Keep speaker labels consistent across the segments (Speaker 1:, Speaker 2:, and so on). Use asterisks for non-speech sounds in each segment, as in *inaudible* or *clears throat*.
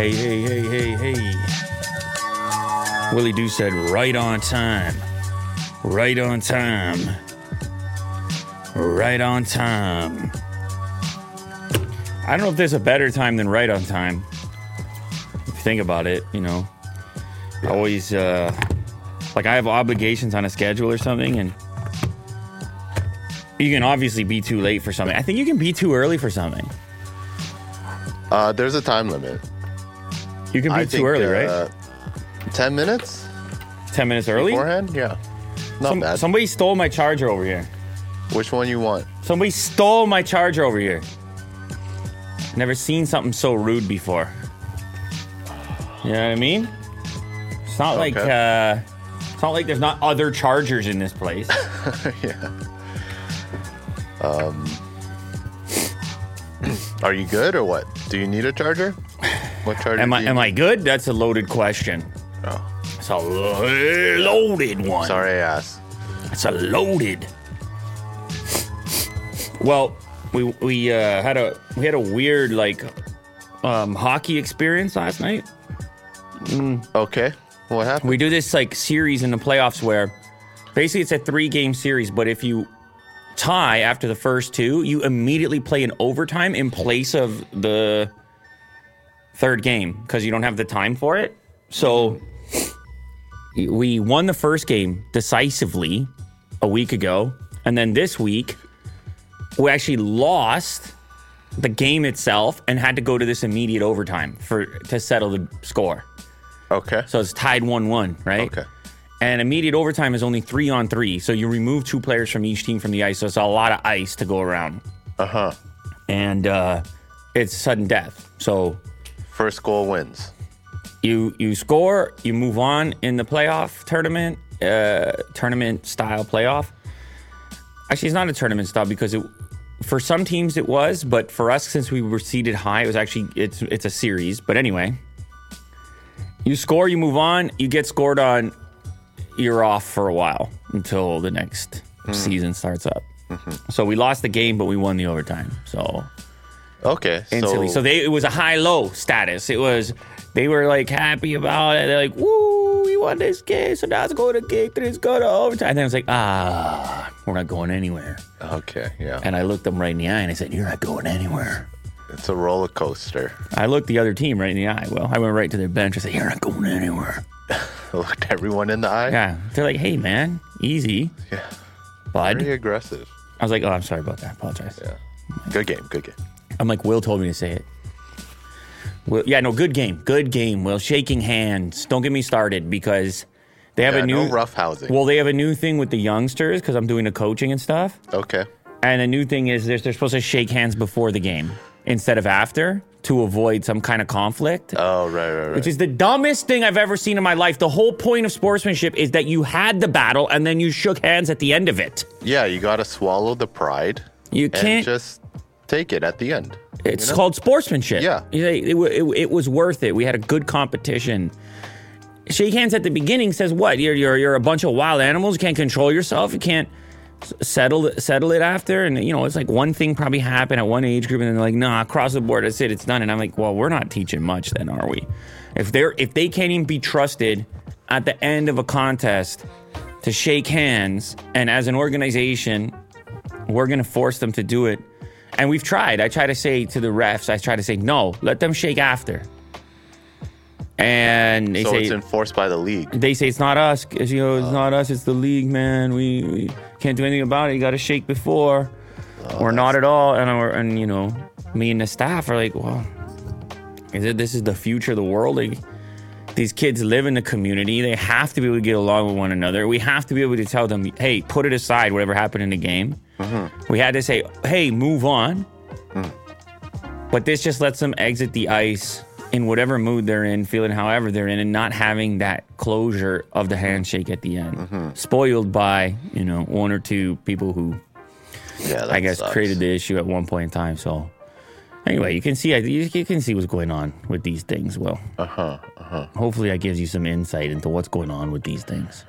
Speaker 1: Hey, hey, hey, hey, hey. Willie Doo said, right on time. Right on time. Right on time. I don't know if there's a better time than right on time. If you think about it, you know. I always, uh, like, I have obligations on a schedule or something, and you can obviously be too late for something. I think you can be too early for something.
Speaker 2: Uh, there's a time limit.
Speaker 1: You can be
Speaker 2: I
Speaker 1: too
Speaker 2: think,
Speaker 1: early,
Speaker 2: uh,
Speaker 1: right?
Speaker 2: Ten minutes
Speaker 1: 10 minutes early?
Speaker 2: beforehand. Yeah, not
Speaker 1: Some-
Speaker 2: bad.
Speaker 1: somebody stole my charger over here.
Speaker 2: Which one you want?
Speaker 1: Somebody stole my charger over here. Never seen something so rude before. You know what I mean? It's not like
Speaker 2: Okay.
Speaker 1: uh, it's not like there's not other chargers in this place. *laughs*
Speaker 2: yeah. Um. *clears throat* Are you good or what? Do you need a charger? What charger?
Speaker 1: am I am? I good? That's a loaded question.
Speaker 2: Oh,
Speaker 1: It's a lo- loaded one.
Speaker 2: sorry, I asked.
Speaker 1: It's a loaded. Well, we we uh, had a we had a weird like um, hockey experience last night.
Speaker 2: Okay, what happened?
Speaker 1: We do this like series in the playoffs where basically it's a three game series, but if you tie after the first two, you immediately play in overtime in place of the third game because you don't have the time for it. So we won the first game decisively a week ago, and then this week we actually lost the game itself and had to go to this immediate overtime for to settle the score.
Speaker 2: Okay.
Speaker 1: So it's tied 1 1, right?
Speaker 2: Okay.
Speaker 1: And immediate overtime is only three on three. So you remove two players from each team from the ice. So it's a lot of ice to go around.
Speaker 2: Uh huh.
Speaker 1: And uh, it's sudden death. So
Speaker 2: First goal wins.
Speaker 1: you you score, you move on in the playoff tournament, uh, tournament style playoff. Actually, it's not a tournament style because it, for some teams it was, but for us, since we were seated high, it was actually it's it's a series. But anyway, you score, you move on, you get scored on, you're off for a while until the next season starts up. So we lost the game, but we won the overtime. So
Speaker 2: Okay.
Speaker 1: instantly. So,
Speaker 2: So,
Speaker 1: they it was a high low status. It was they were like happy about it. They're like, "Woo, we won this game, so now it's going to game three. It's going to overtime." And then it's like, "Ah, we're not going anywhere."
Speaker 2: okay, yeah.
Speaker 1: And I looked them right in the eye and I said, "You're not going anywhere."
Speaker 2: It's a roller coaster.
Speaker 1: I looked the other team right in the eye. Well, I went right to their bench. I said, "You're not going anywhere." *laughs*
Speaker 2: Looked everyone in the eye.
Speaker 1: Yeah, they're like, "Hey, man, easy,
Speaker 2: Yeah.
Speaker 1: bud."
Speaker 2: Very aggressive.
Speaker 1: I was like, "Oh, I'm sorry about that. I apologize."
Speaker 2: Yeah. Good game. Good game.
Speaker 1: I'm like, Will told me to say it. Will, yeah, no, good game, good game. Will shaking hands. Don't get me started because they have
Speaker 2: Yeah,
Speaker 1: a new
Speaker 2: no rough housing.
Speaker 1: Well, they have a new thing with the youngsters because I'm doing the coaching and stuff.
Speaker 2: okay.
Speaker 1: And the new thing is they're, they're supposed to shake hands before the game instead of after to avoid some kind of conflict.
Speaker 2: Oh, right, right, right.
Speaker 1: Which is the dumbest thing I've ever seen in my life. The whole point of sportsmanship is that you had the battle and then you shook hands at the end of it.
Speaker 2: yeah, you got to swallow the pride
Speaker 1: You can't.
Speaker 2: just take it at the end.
Speaker 1: It's
Speaker 2: you know?
Speaker 1: called sportsmanship.
Speaker 2: Yeah.
Speaker 1: It, it, it, it was worth it. We had a good competition. Shake hands at the beginning says what? You're, you're, you're a bunch of wild animals. You can't control yourself. You can't settle settle it after. And, you know, it's like one thing probably happened at one age group and then they're like, nah, across the board, that's it. It's done. And I'm like, well, we're not teaching much then, are we? If they're if they can't even be trusted at the end of a contest to shake hands and as an organization we're going to force them to do it. And we've tried. I try to say to the refs, I try to say, no, let them shake after. And they
Speaker 2: so
Speaker 1: say,
Speaker 2: it's enforced by the league.
Speaker 1: they say it's not us. You know, it's oh. not us. It's the league, man. We, we can't do anything about it. You got to shake before, oh, or not at all. And and you know, me and the staff are like, well, is it? This is the future of the world. Like, these kids live in the community. They have to be able to get along with one another. We have to be able to tell them, hey, put it aside, whatever happened in the game. Uh-huh. We had to say, hey, move on. Uh-huh. But this just lets them exit the ice in whatever mood they're in, feeling however they're in, and not having that closure of the handshake at the end. Uh-huh. Spoiled by, you know, one or two people who
Speaker 2: Yeah,
Speaker 1: I guess
Speaker 2: sucks.
Speaker 1: created the issue at one point in time. So anyway, you can see you can see what's going on with these things. Well,
Speaker 2: Uh huh. Uh huh.
Speaker 1: hopefully that gives you some insight into what's going on with these things.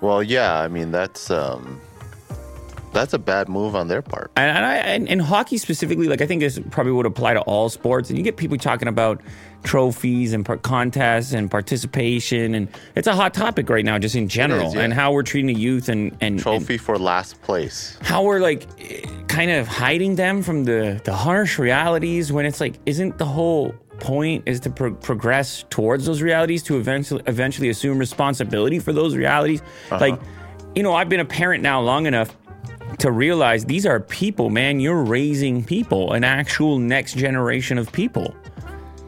Speaker 2: Well, yeah. I mean, that's um, That's a bad move on their part.
Speaker 1: And, and, I, and, and hockey specifically, like I think this probably would apply to all sports. And you get people talking about trophies and par- contests and participation, and it's a hot topic right now, just in general,
Speaker 2: yeah.
Speaker 1: and how we're treating the youth and and, and
Speaker 2: Trophy for last place.
Speaker 1: how we're like kind of hiding them from the the harsh realities. When it's like, isn't the whole point is to pro- progress towards those realities to eventually eventually assume responsibility for those realities? Uh-huh. Like, you know, I've been a parent now long enough to realize these are people, man. You're raising people, an actual next generation of people.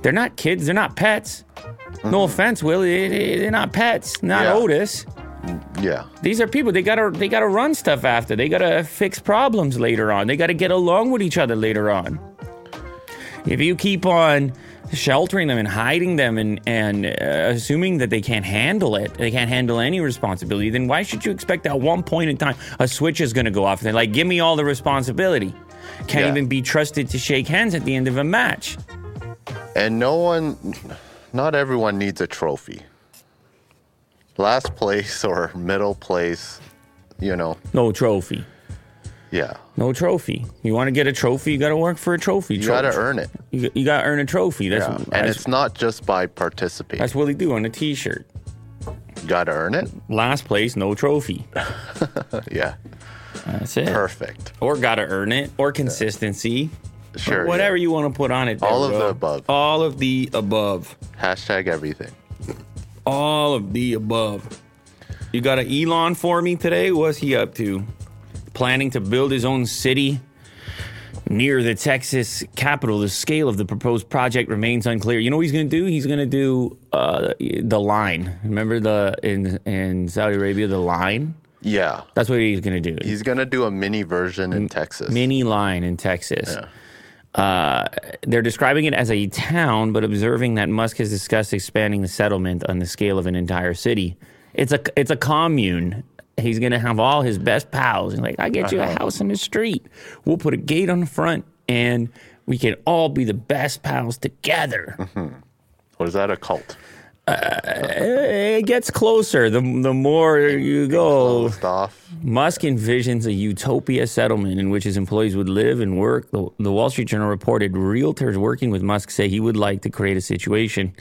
Speaker 1: They're not kids. They're not pets. No offense, Willie. they- They're not pets. Not
Speaker 2: Yeah.
Speaker 1: Otis.
Speaker 2: Yeah.
Speaker 1: These are people. They gotta they gotta run stuff after. They gotta fix problems later on. They gotta get along with each other later on. If you keep on sheltering them and hiding them and and uh, assuming that they can't handle it, they can't handle any responsibility, then why should you expect at one point in time a switch is gonna go off? They're like, give me all the responsibility. Can't
Speaker 2: Yeah.
Speaker 1: even be trusted to shake hands at the end of a match.
Speaker 2: And no one, not everyone needs a trophy. Last place or middle place, you know,
Speaker 1: No trophy.
Speaker 2: yeah.
Speaker 1: No trophy. You want to get a trophy, you got to work for a trophy.
Speaker 2: You gotta earn it.
Speaker 1: You, you got to earn a trophy. That's,
Speaker 2: Yeah. And
Speaker 1: that's,
Speaker 2: it's not just by participating.
Speaker 1: that's what they do on a T-shirt.
Speaker 2: You gotta earn it.
Speaker 1: Last place, no trophy. *laughs*
Speaker 2: Yeah.
Speaker 1: That's it.
Speaker 2: Perfect.
Speaker 1: Or got to earn it, or consistency.
Speaker 2: Sure. yeah.
Speaker 1: Whatever you want to put on it. there,
Speaker 2: All of
Speaker 1: bro.
Speaker 2: the above.
Speaker 1: All of the above.
Speaker 2: Hashtag everything.
Speaker 1: All of the above. You got an Elon for me today? What's he up to? Planning to build his own city near the Texas capital. The scale of the proposed project remains unclear. You know what he's going to do? He's going to do uh, the line. Remember the in in Saudi Arabia the line?
Speaker 2: Yeah.
Speaker 1: That's what he's going to do.
Speaker 2: He's gonna do a mini version in Texas.
Speaker 1: mini line in Texas. Uh, they're describing it as a town, but observing that Musk has discussed expanding the settlement on the scale of an entire city. It's a it's a commune. He's gonna have all his best pals. He's like, I get you a house in the street. We'll put a gate on the front, and we can all be the best pals together.
Speaker 2: Or is that a cult?
Speaker 1: It gets closer the the more you go. Musk envisions a utopia settlement in which his employees would live and work. The, the Wall Street Journal reported realtors working with Musk say he would like to create a situation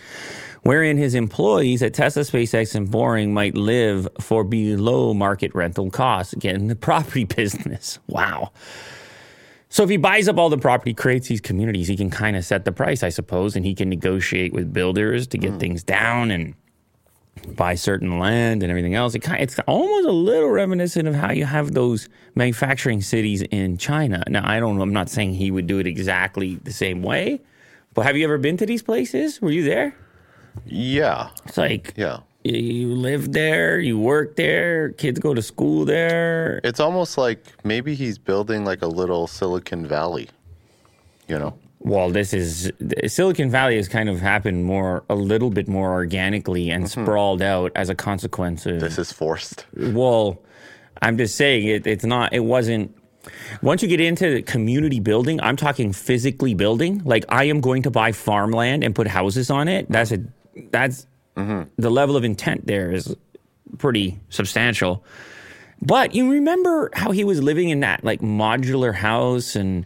Speaker 1: wherein his employees at Tesla, SpaceX, and Boring might live for below market rental costs. Again, the *laughs* property business. Wow. So if he buys up all the property, creates these communities, he can kind of set the price, I suppose, and he can negotiate with builders to get mm. things down and buy certain land and everything else. It kind it's almost a little reminiscent of how you have those manufacturing cities in China. Now, I don't know. I'm not saying he would do it exactly the same way, but have you ever been to these places? Were you there?
Speaker 2: Yeah.
Speaker 1: It's like
Speaker 2: Yeah.
Speaker 1: You- live there, you work there, kids go to school there.
Speaker 2: It's almost like maybe he's building like a little Silicon Valley. You know?
Speaker 1: Well, this is Silicon Valley has kind of happened more, a little bit more organically and mm-hmm. sprawled out as a consequence of
Speaker 2: This is forced.
Speaker 1: Well, I'm just saying it, it's not. It wasn't. Once you get into community building, I'm talking physically building. Like I am going to buy farmland and put houses on it. That's a that's Mm-hmm. the level of intent there is pretty substantial. But you remember how he was living in that like modular house and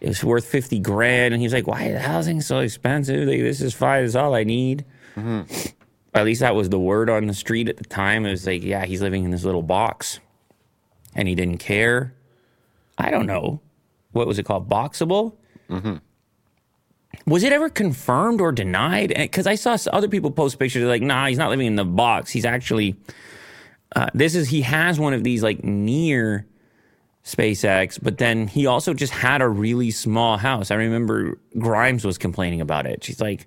Speaker 1: it was worth 50 grand and he's like, why is housing so expensive? Like, this is fine. It's all I need. Mm-hmm. At least that was the word on the street at the time. It was like, yeah, he's living in this little box and he didn't care. I don't know. What was it called? Boxable? Mm-hmm. Was it ever confirmed or denied? Because I saw other people post pictures like, nah, he's not living in the box. He's actually, uh, this is, he has one of these like near SpaceX, but then he also just had a really small house. I remember Grimes was complaining about it. She's like,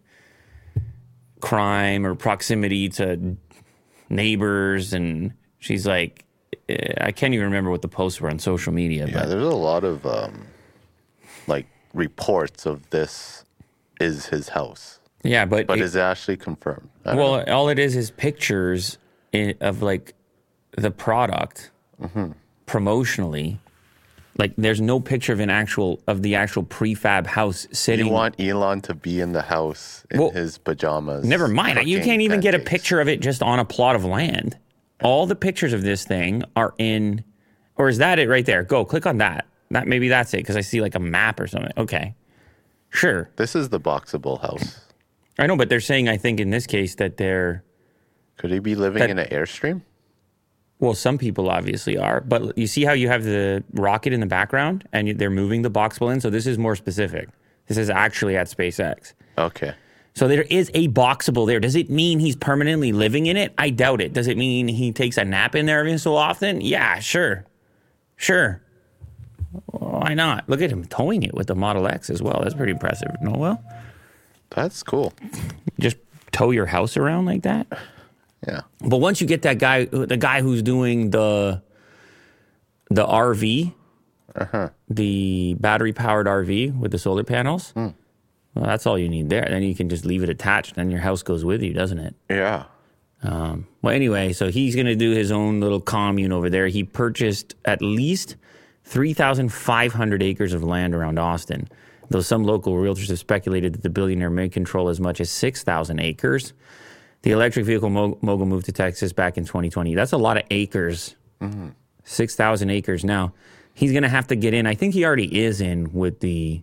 Speaker 1: crime or proximity to neighbors. And she's like, eh, I can't even remember what the posts were on social media.
Speaker 2: Yeah,
Speaker 1: but
Speaker 2: there's a lot of um, like reports of this is his house,
Speaker 1: yeah, but,
Speaker 2: but
Speaker 1: it-
Speaker 2: is it actually confirmed? Know.
Speaker 1: well, all it is is pictures i of like the product
Speaker 2: Mm-hmm.
Speaker 1: promotionally. Like there's no picture of an actual of the actual prefab house sitting.
Speaker 2: you want Elon to be in the house in
Speaker 1: Well,
Speaker 2: his pajamas.
Speaker 1: Never mind. You can't even get a picture of it just on a plot of land. All the pictures of this thing are in Or is that it right there? Go click on that. That maybe that's it because I see like a map or something. Okay, sure.
Speaker 2: This is the boxable house.
Speaker 1: I know, but they're saying I think in this case that they're
Speaker 2: Could he be living
Speaker 1: That-
Speaker 2: in an airstream?
Speaker 1: well, some people obviously are, but you see how you have the rocket in the background and they're moving the boxable in. So this is more specific. This is actually at SpaceX.
Speaker 2: Okay.
Speaker 1: So there is a boxable there. Does it mean he's permanently living in it? I doubt it. Does it mean he takes a nap in there every so often? Yeah, sure. Sure. Why not? Look at him towing it with the Model X as well. That's pretty impressive. No, well,
Speaker 2: That's cool.
Speaker 1: just tow your house around like that.
Speaker 2: Yeah.
Speaker 1: But once you get that guy, the guy who's doing the the RV, the battery powered RV with the solar panels, well, that's all you need there. Then you can just leave it attached, and your house goes with you, doesn't it?
Speaker 2: Yeah.
Speaker 1: Um, well, anyway, so he's going to do his own little commune over there. He purchased at least 3,500 acres of land around Austin, though some local realtors have speculated that the billionaire may control as much as 6,000 acres. The electric vehicle mogul moved to Texas back in 2020. That's a lot of acres. Mm-hmm. 6,000 acres. Now, he's going to have to get in. I think he already is in with the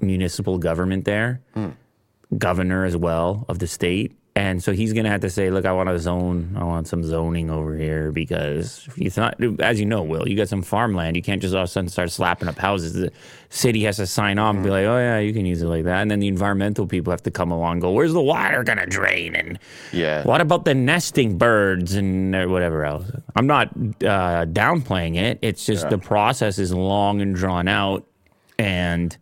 Speaker 1: municipal government there mm. governor as well of the state. And so he's going to have to say, look, I want a zone. I want some zoning over here because it's not, as you know, Will, you got some farmland. You can't just all of a sudden start slapping up houses. The city has to sign off and be like, oh, yeah, you can use it like that. And then the environmental people have to come along and go, where's the water going to drain? And
Speaker 2: Yeah.
Speaker 1: what about the nesting birds and whatever else? I'm not uh, downplaying it. It's just the process is long and drawn out. And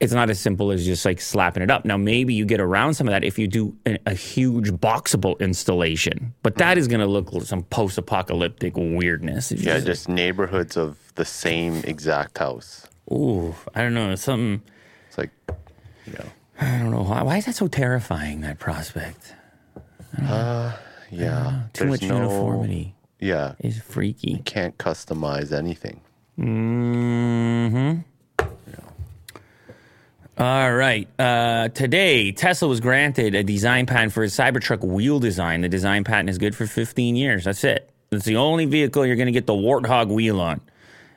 Speaker 1: it's not as simple as just like slapping it up. Now, maybe you get around some of that if you do a, a huge boxable installation, but that is going to look like some post apocalyptic weirdness. It's
Speaker 2: Yeah,
Speaker 1: just-
Speaker 2: just neighborhoods of the same exact house.
Speaker 1: ooh, I don't know. Something,
Speaker 2: It's like, you know,
Speaker 1: I don't know. Why, why is that so terrifying, that prospect?
Speaker 2: yeah.
Speaker 1: Too
Speaker 2: there's
Speaker 1: much
Speaker 2: no-
Speaker 1: uniformity
Speaker 2: Yeah.
Speaker 1: is freaky.
Speaker 2: You can't customize anything.
Speaker 1: Mm hmm All right. Uh, today, Tesla was granted a design patent for its Cybertruck wheel design. The design patent is good for 15 years. That's it. It's the only vehicle you're going to get the Warthog wheel on.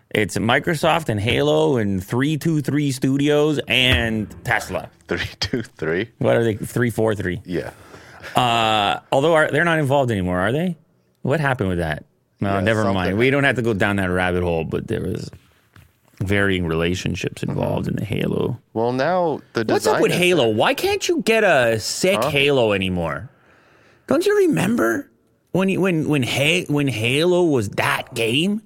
Speaker 1: It's Microsoft and Halo and 323 Studios and Tesla. *laughs*
Speaker 2: Three, two, three.
Speaker 1: What are they? 343.
Speaker 2: Yeah.
Speaker 1: Uh, although are, they're not involved anymore, are they? What happened with that? No,
Speaker 2: Yeah,
Speaker 1: never mind.
Speaker 2: something.
Speaker 1: We don't have to go down that rabbit hole, but there was varying relationships involved in the Halo.
Speaker 2: Well, now the
Speaker 1: What's up with Halo? Why can't you get a sick Halo anymore? Don't you remember when you, when when ha- when Halo was that game?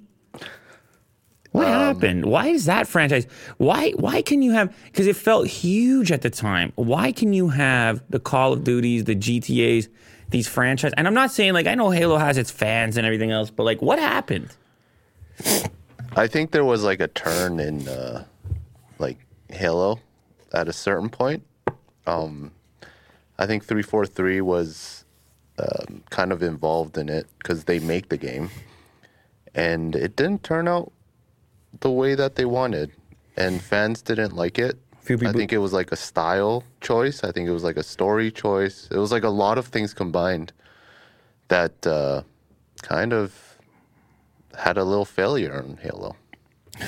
Speaker 1: What
Speaker 2: Um,
Speaker 1: happened? Why is that franchise? Why why can you have? Because it felt huge at the time. Why can you have the Call of Duties, the GTA's, these franchise? And I'm not saying like I know Halo has its fans and everything else, but like what happened?
Speaker 2: I think there was like a turn in uh, like Halo at a certain point. Um, I think 343 was um, kind of involved in it because they make the game, and it didn't turn out the way that they wanted, and fans didn't like it. I think it was like a style choice. I think it was like a story choice. It was like a lot of things combined that uh, kind of had a little failure in Halo.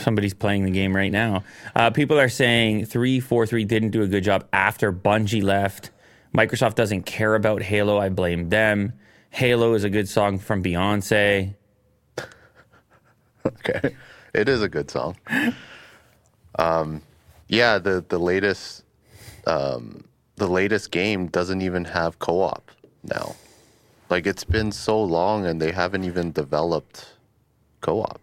Speaker 1: Somebody's playing the game right now. Uh, people are saying 343 didn't do a good job after Bungie left. Microsoft doesn't care about Halo. I blame them. Halo is a good song from Beyonce. *laughs*
Speaker 2: Okay, it is a good song. Um, yeah, the the latest um, the latest game doesn't even have co-op now. Like it's been so long, and they haven't even developed co-op.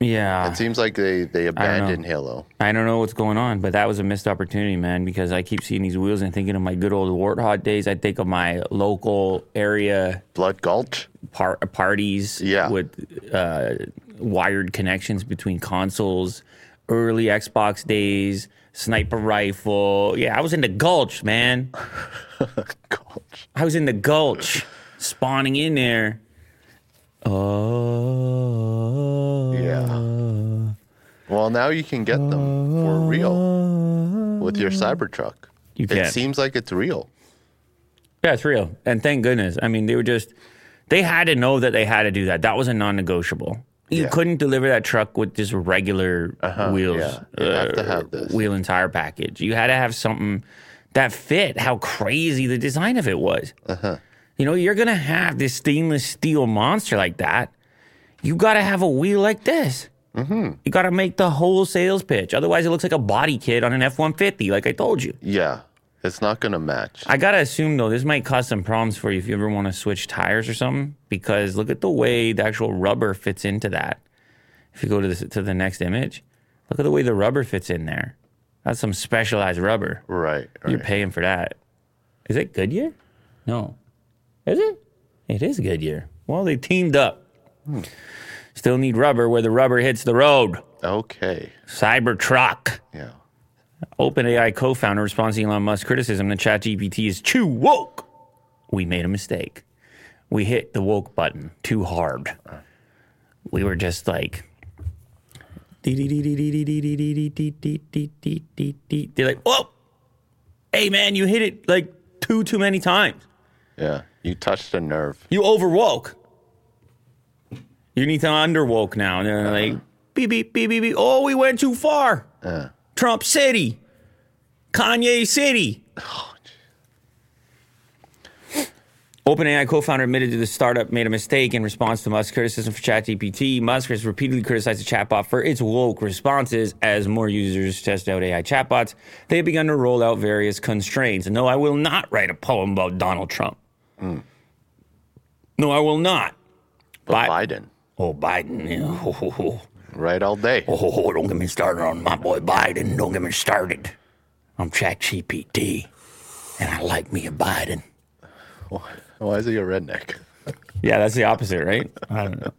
Speaker 1: Yeah.
Speaker 2: It seems like they they abandoned Halo.
Speaker 1: I don't know what's going on, but that was a missed opportunity, man, because I keep seeing these wheels and thinking of my good old Warthog days. I think of my local area
Speaker 2: Blood Gulch.
Speaker 1: par- parties
Speaker 2: Yeah.
Speaker 1: with uh, wired connections between consoles, early Xbox days, sniper rifle. Yeah, I was in the Gulch, man. *laughs*
Speaker 2: Gulch.
Speaker 1: I was in the Gulch, spawning in there. Oh.
Speaker 2: Yeah. Well, now you can get them for real with your Cybertruck.
Speaker 1: You can.
Speaker 2: It seems like it's real.
Speaker 1: Yeah, it's real. And thank goodness. I mean, they were just, they had to know that they had to do that. That was a non negotiable. You
Speaker 2: Yeah.
Speaker 1: couldn't deliver that truck with just regular wheels,
Speaker 2: Uh-huh, yeah. You have to have this.
Speaker 1: wheel and tire package. You had to have something that fit how crazy the design of it was.
Speaker 2: Uh-huh.
Speaker 1: You know, you're gonna have this stainless steel monster like that. You got to have a wheel like this.
Speaker 2: Mm-hmm.
Speaker 1: You got to make the whole sales pitch. Otherwise, it looks like a body kit on an F 150, like I told you.
Speaker 2: Yeah, it's not gonna match.
Speaker 1: I gotta assume though, this might cause some problems for you if you ever want to switch tires or something. Because look at the way the actual rubber fits into that. If you go to the to the next image, look at the way the rubber fits in there. That's some specialized rubber.
Speaker 2: right.
Speaker 1: You're paying for that. Is it Goodyear? No. Is it? It is Goodyear. Well, they teamed up. Still need rubber where the rubber hits the road.
Speaker 2: Okay.
Speaker 1: Cybertruck.
Speaker 2: Yeah.
Speaker 1: OpenAI co-founder responds to Elon Musk's criticism that ChatGPT is too woke. We made a mistake. We hit the woke button too hard. We were just like, they're like, whoa, hey man, you hit it like two too many times.
Speaker 2: Yeah. You touched a nerve.
Speaker 1: You overwoke. You need to underwoke now. And they're like, uh-huh. beep beep beep beep beep. Oh, we went too far.
Speaker 2: Yeah.
Speaker 1: Trump City, Kanye City. Oh, OpenAI co-founder admitted to the startup made a mistake in response to Musk's criticism for ChatGPT. Musk has repeatedly criticized the chatbot for its woke responses as more users test out AI chatbots. They have begun to roll out various constraints. No, I will not write a poem about Donald Trump. No, I will not.
Speaker 2: But
Speaker 1: Bi-
Speaker 2: Biden,
Speaker 1: Oh, Biden. Yeah. Oh, oh, oh.
Speaker 2: right all day.
Speaker 1: Oh, don't get me started on my boy Biden. Don't get me started. I'm ChatGPT, and I like me a Biden.
Speaker 2: Why is he a redneck?
Speaker 1: Yeah, that's the opposite, right? I don't know.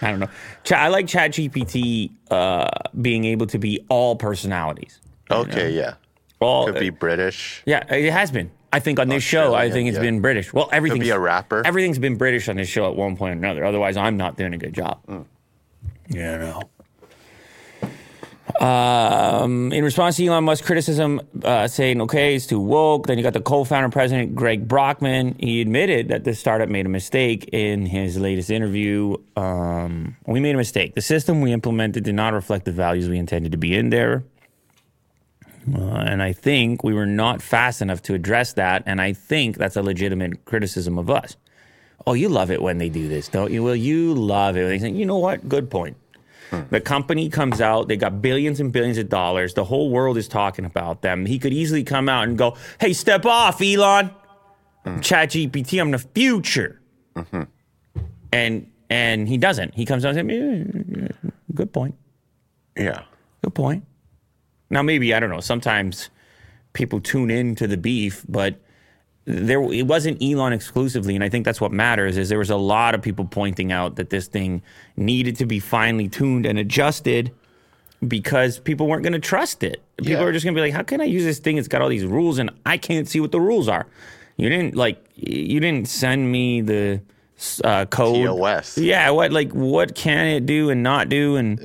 Speaker 1: I don't know. Ch- I like ChatGPT uh, being able to be all personalities.
Speaker 2: Okay, yeah.
Speaker 1: All
Speaker 2: Could be British.
Speaker 1: yeah, it has been. I think on this show, I think it's
Speaker 2: yeah.
Speaker 1: been British. Well, everything's
Speaker 2: be a rapper.
Speaker 1: Everything's been British on this show at one point or another. Otherwise, I'm not doing a good job. Yeah, no. Um, in response to Elon Musk's criticism, uh, saying, okay, it's too woke, then you got the co founder president, Greg Brockman. He admitted that the startup made a mistake in his latest interview. Um, we made a mistake. The system we implemented did not reflect the values we intended to be in there. Uh, and I think we were not fast enough to address that. And I think that's a legitimate criticism of us. Oh, you love it when they do this, don't you? Well, you love it. They say, you know what? Good point. The company comes out, they got billions and billions of dollars. The whole world is talking about them. He could easily come out and go, hey, step off, Elon. I'm ChatGPT, I'm the future. And and he doesn't. He comes out and says, "Yeah, yeah, good point.
Speaker 2: Yeah.
Speaker 1: Good point. Now, maybe I don't know. Sometimes people tune in to the beef, but there it wasn't Elon exclusively, and I think that's what matters. Is there was a lot of people pointing out that this thing needed to be finely tuned and adjusted because people weren't going to trust it. People
Speaker 2: Yeah.
Speaker 1: are just going to be like, "How can I use this thing? It's got all these rules, and I can't see what the rules are." You didn't like. You didn't send me the uh, code.
Speaker 2: TOS.
Speaker 1: Yeah. What like what can it do and not do and.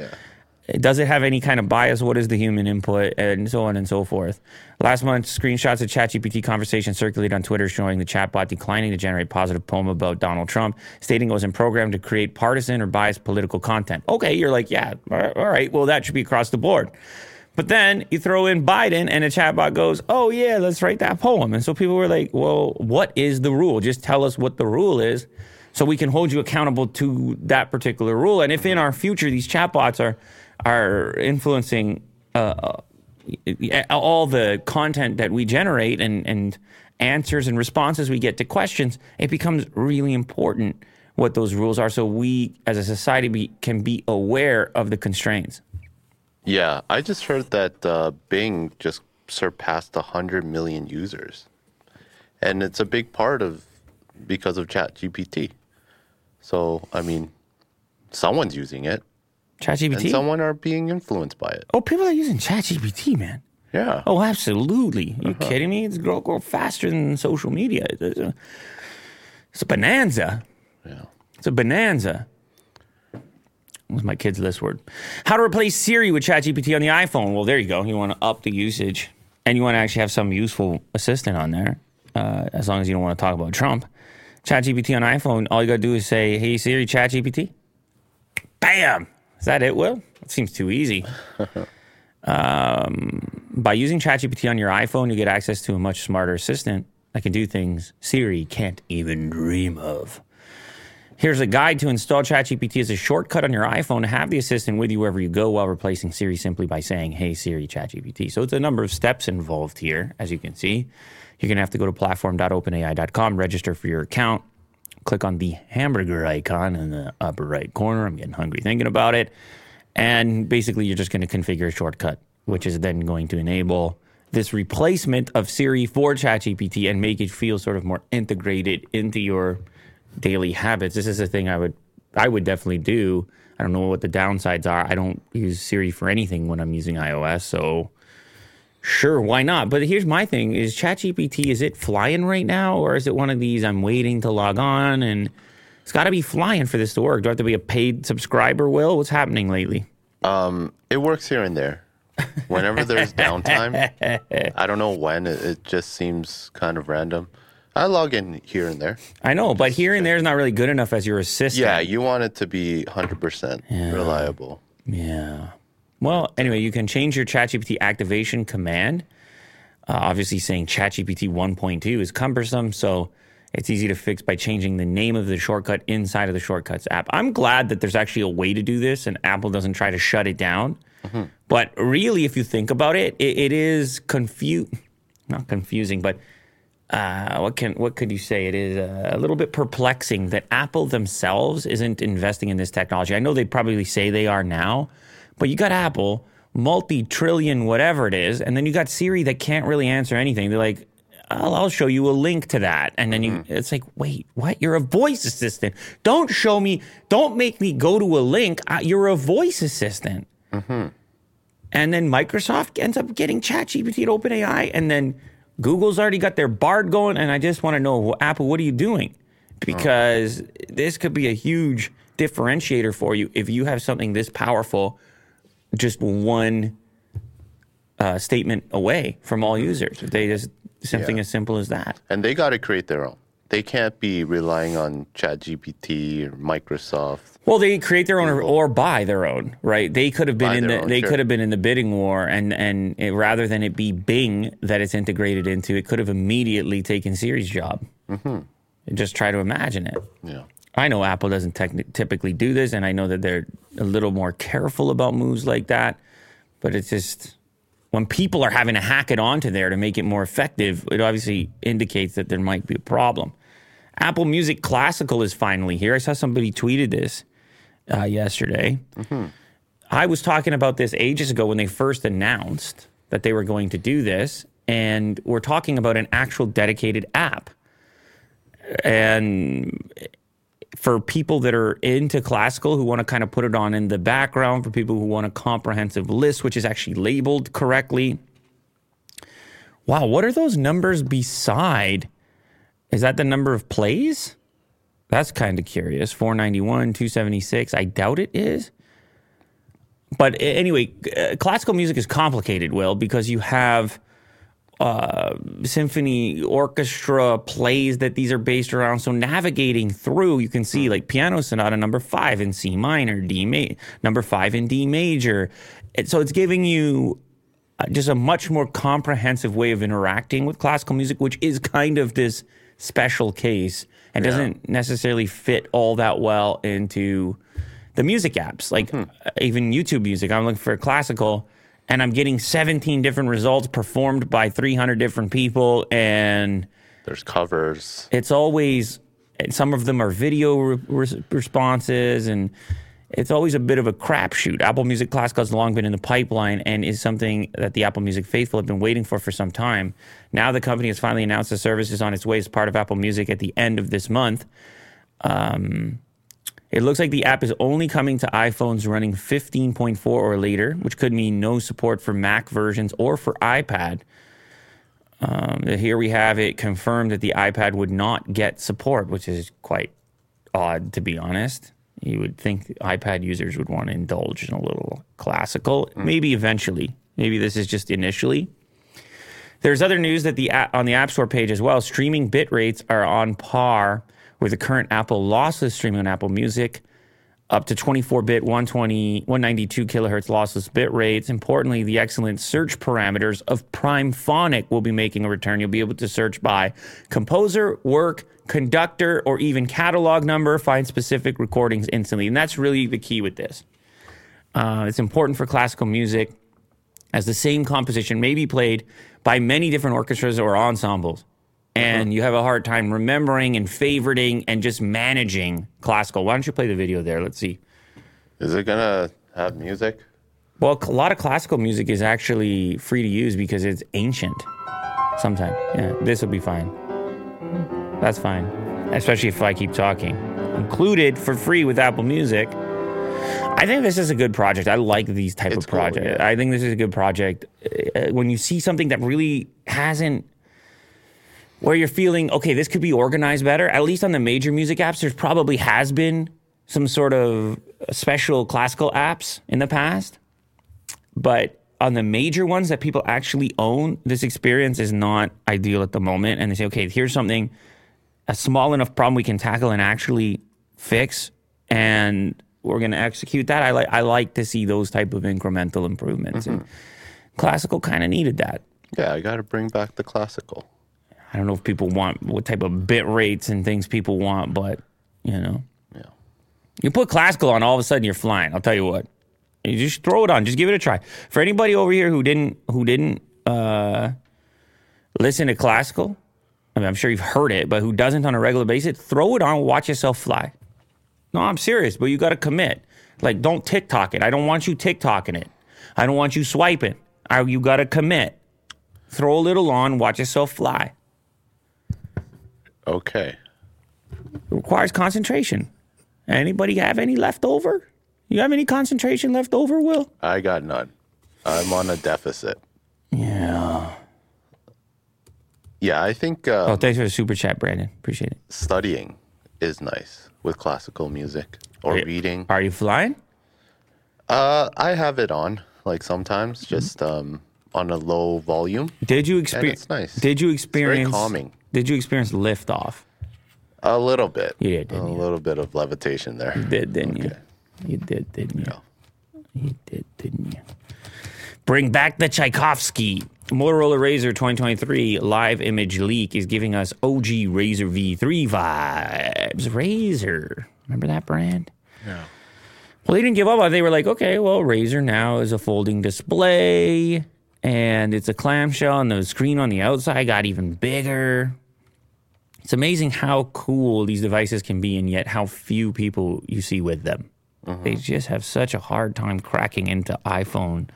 Speaker 1: Does it have any kind of bias? What is the human input? And so on and so forth. Last month, screenshots of ChatGPT conversation circulated on Twitter showing the chatbot declining to generate positive poem about Donald Trump, stating it wasn't programmed to create partisan or biased political content. Okay, you're like, yeah, all right, all right, well, that should be across the board. But then you throw in Biden and a chatbot goes, oh, yeah, let's write that poem. And so people were like, well, what is the rule? Just tell us what the rule is so we can hold you accountable to that particular rule. And if in our future these chatbots are, are influencing uh, all the content that we generate and, and answers and responses we get to questions, it becomes really important what those rules are so we as a society be, can be aware of the constraints.
Speaker 2: Yeah. I just heard that uh, Bing just surpassed 100 million users. And it's a big part of because of ChatGPT. So, I mean, someone's using it and
Speaker 1: ChatGPT?
Speaker 2: someone are being influenced by it.
Speaker 1: oh, people are using ChatGPT, man.
Speaker 2: Yeah.
Speaker 1: Oh, absolutely. you kidding me? It's grow, grow faster than social media. It's a, it's a bonanza.
Speaker 2: Yeah.
Speaker 1: It's a bonanza. Was my kid's list word? How to replace Siri with ChatGPT on the iPhone. Well, there you go. You want to up the usage, and you want to actually have some useful assistant on there. Uh, as long as you don't want to talk about Trump, ChatGPT on iPhone. All you got to do is say, "Hey Siri, ChatGPT." Bam! Is that it, Will? It seems too easy. *laughs* um, by using ChatGPT on your iPhone, you get access to a much smarter assistant that can do things Siri can't even dream of. Here's a guide to install ChatGPT as a shortcut on your iPhone to have the assistant with you wherever you go while replacing Siri simply by saying, Hey Siri, ChatGPT. So it's a number of steps involved here, as you can see. You're going to have to go to platform.openai.com, register for your account, click on the hamburger icon in the upper right corner. I'm getting hungry thinking about it. And basically, you're just going to configure a shortcut, which is then going to enable this replacement of Siri for ChatGPT and make it feel sort of more integrated into your daily habits. This is a thing I would I would definitely do. I don't know what the downsides are. I don't use Siri for anything when I'm using iOS, so sure, why not? But here's my thing: is ChatGPT is it flying right now, or is it one of these I'm waiting to log on and it's got to be flying for this to work? Do I have to be a paid subscriber? Will what's happening lately?
Speaker 2: Um, it works here and there. Whenever there's downtime, I don't know when. It, it just seems kind of random. I log in here and there.
Speaker 1: I know, but here and there is not really good enough as your assistant.
Speaker 2: Yeah, you want it to be 100% reliable.
Speaker 1: Yeah. Well, anyway, you can change your ChatGPT activation command. Uh, obviously, saying ChatGPT 1.2 is cumbersome, so it's easy to fix by changing the name of the shortcut inside of the Shortcuts app. I'm glad that there's actually a way to do this and Apple doesn't try to shut it down. But really, if you think about it, it, it is confu not confusing, but uh, what can what could you say? It is a little bit perplexing that Apple themselves isn't investing in this technology. I know they probably say they are now, but you got Apple, multi-trillion whatever it is, and then you got Siri that can't really answer anything. They're like, I'll, I'll show you a link to that, and then you, it's like, wait, what? You're a voice assistant. Don't show me. Don't make me go to a link. Uh, you're a voice assistant. And then Microsoft ends up getting ChatGPT at OpenAI, and then Google's already got their Bard going. And I just want to know, Apple, what are you doing? Because this could be a huge differentiator for you if you have something this powerful, just one uh, statement away from all users. They just something
Speaker 2: Yeah.
Speaker 1: as simple as that.
Speaker 2: And they got to create their own. They can't be relying on ChatGPT or Microsoft.
Speaker 1: Well, they create their own or, or buy their own, right? They could have been
Speaker 2: Buy
Speaker 1: in the
Speaker 2: own,
Speaker 1: they
Speaker 2: sure.
Speaker 1: could have been in the bidding war, and and it, rather than it be Bing that it's integrated into, it could have immediately taken Siri's job. Mm-hmm. Just try to imagine it.
Speaker 2: Yeah.
Speaker 1: I know Apple doesn't techni- typically do this, and I know that they're a little more careful about moves like that. But it's just when people are having to hack it onto there to make it more effective, it obviously indicates that there might be a problem. Apple Music Classical is finally here. I saw somebody tweeted this uh, yesterday. I was talking about this ages ago when they first announced that they were going to do this, and we're talking about an actual dedicated app. And for people that are into classical who want to kind of put it on in the background, for people who want a comprehensive list, which is actually labeled correctly. Wow, what are those numbers beside? Is that the number of plays? That's kind of curious. 491, 276. I doubt it is. But anyway, uh, classical music is complicated, Will, because you have uh, symphony orchestra plays that these are based around. So navigating through, you can see like piano sonata number five in C minor, D ma- number five in D major. And so it's giving you uh, just a much more comprehensive way of interacting with classical music, which is kind of this special case and doesn't necessarily fit all that well into the music apps. Like uh, even YouTube music, I'm looking for classical and I'm getting 17 different results performed by 300 different people. And
Speaker 2: There's covers.
Speaker 1: it's always, some of them are video re- responses and it's always a bit of a crapshoot. Apple Music Classical has long been in the pipeline and is something that the Apple Music faithful have been waiting for for some time. Now the company has finally announced the service is on its way as part of Apple Music at the end of this month. Um, it looks like the app is only coming to iPhones running 15.4 or later, which could mean no support for Mac versions or for iPad. Um, here we have it confirmed that the iPad would not get support, which is quite odd, to be honest. You would think iPad users would want to indulge in a little classical, maybe eventually. Maybe this is just initially. There's other news that the app, on the App Store page as well. Streaming bit rates are on par with the current Apple lossless streaming on Apple Music. up to 24 bit 120 192 kilohertz lossless bit rates. Importantly the excellent search parameters of Primephonic will be making a return. You'll be able to search by composer work conductor or even catalog number find specific recordings instantly. And that's really the key with this. Uh, it's important for classical music as the same composition may be played by many different orchestras or ensembles and you have a hard time remembering and favoriting and just managing classical. Why don't you play the video there? Let's see.
Speaker 2: Is it gonna have music?
Speaker 1: Well, a lot of classical music is actually free to use because it's ancient. Sometimes, yeah, this will be fine. That's fine, especially if I keep talking. Included for free with Apple Music. I think this is a good project. I like these type
Speaker 2: It's
Speaker 1: of
Speaker 2: cool,
Speaker 1: projects.
Speaker 2: yeah.
Speaker 1: I think this is a good project. Uh, When you see something that really hasn't where you're feeling okay this could be organized better. At least on the major music apps there's probably has been some sort of special classical apps in the past. But on the major ones that people actually own this experience is not ideal at the moment. And they say okay here's something a small enough problem we can tackle and actually fix and we're going to execute that. I like i like to see those type of incremental improvements. Mm-hmm. And classical kind of needed that.
Speaker 2: Yeah, I gotta bring back the classical.
Speaker 1: I don't know if people want what type of bit rates and things people want, but you know,
Speaker 2: Yeah.
Speaker 1: you put classical on, all of a sudden you're flying. I'll tell you what, you just throw it on, just give it a try. For anybody over here who didn't who didn't uh, listen to classical, I mean, I'm sure you've heard it, but who doesn't on a regular basis, throw it on, watch yourself fly. No, I'm serious, but you got to commit. Like, don't TikTok it. I don't want you TikToking it. I don't want you swiping. I, you got to commit. Throw a little on, watch yourself fly.
Speaker 2: Okay.
Speaker 1: It requires concentration. Anybody have any left over? You have any concentration left over, Will?
Speaker 2: I got none. I'm on a deficit.
Speaker 1: Yeah.
Speaker 2: Yeah, I think uh,
Speaker 1: Oh, thanks for the super chat, Brandon. Appreciate it.
Speaker 2: studying is nice with classical music or
Speaker 1: Yeah.
Speaker 2: reading.
Speaker 1: Are you flying?
Speaker 2: Uh, I have it on like sometimes,
Speaker 1: Mm-hmm.
Speaker 2: just um, on a low volume.
Speaker 1: Did you experience?
Speaker 2: it's nice.
Speaker 1: Did you experience?
Speaker 2: very
Speaker 1: experience?
Speaker 2: calming.
Speaker 1: Did you experience liftoff?
Speaker 2: A little bit.
Speaker 1: You did,
Speaker 2: a
Speaker 1: didn't you?
Speaker 2: little bit of levitation there.
Speaker 1: You did, didn't you?
Speaker 2: Okay.
Speaker 1: You did, didn't you?
Speaker 2: Yeah.
Speaker 1: You did, didn't you? Bring back the Tchaikovsky. Motorola Razr 2023 live image leak is giving us OG Razr V3 vibes. Razr. Remember that brand?
Speaker 2: Yeah.
Speaker 1: Well, they didn't give up on it. They were like, okay, well, Razr now is a folding display and it's a clamshell, and the screen on the outside got even bigger. It's amazing how cool these devices can be, and yet how few people you see with them. They just have such a hard time cracking into iPhone,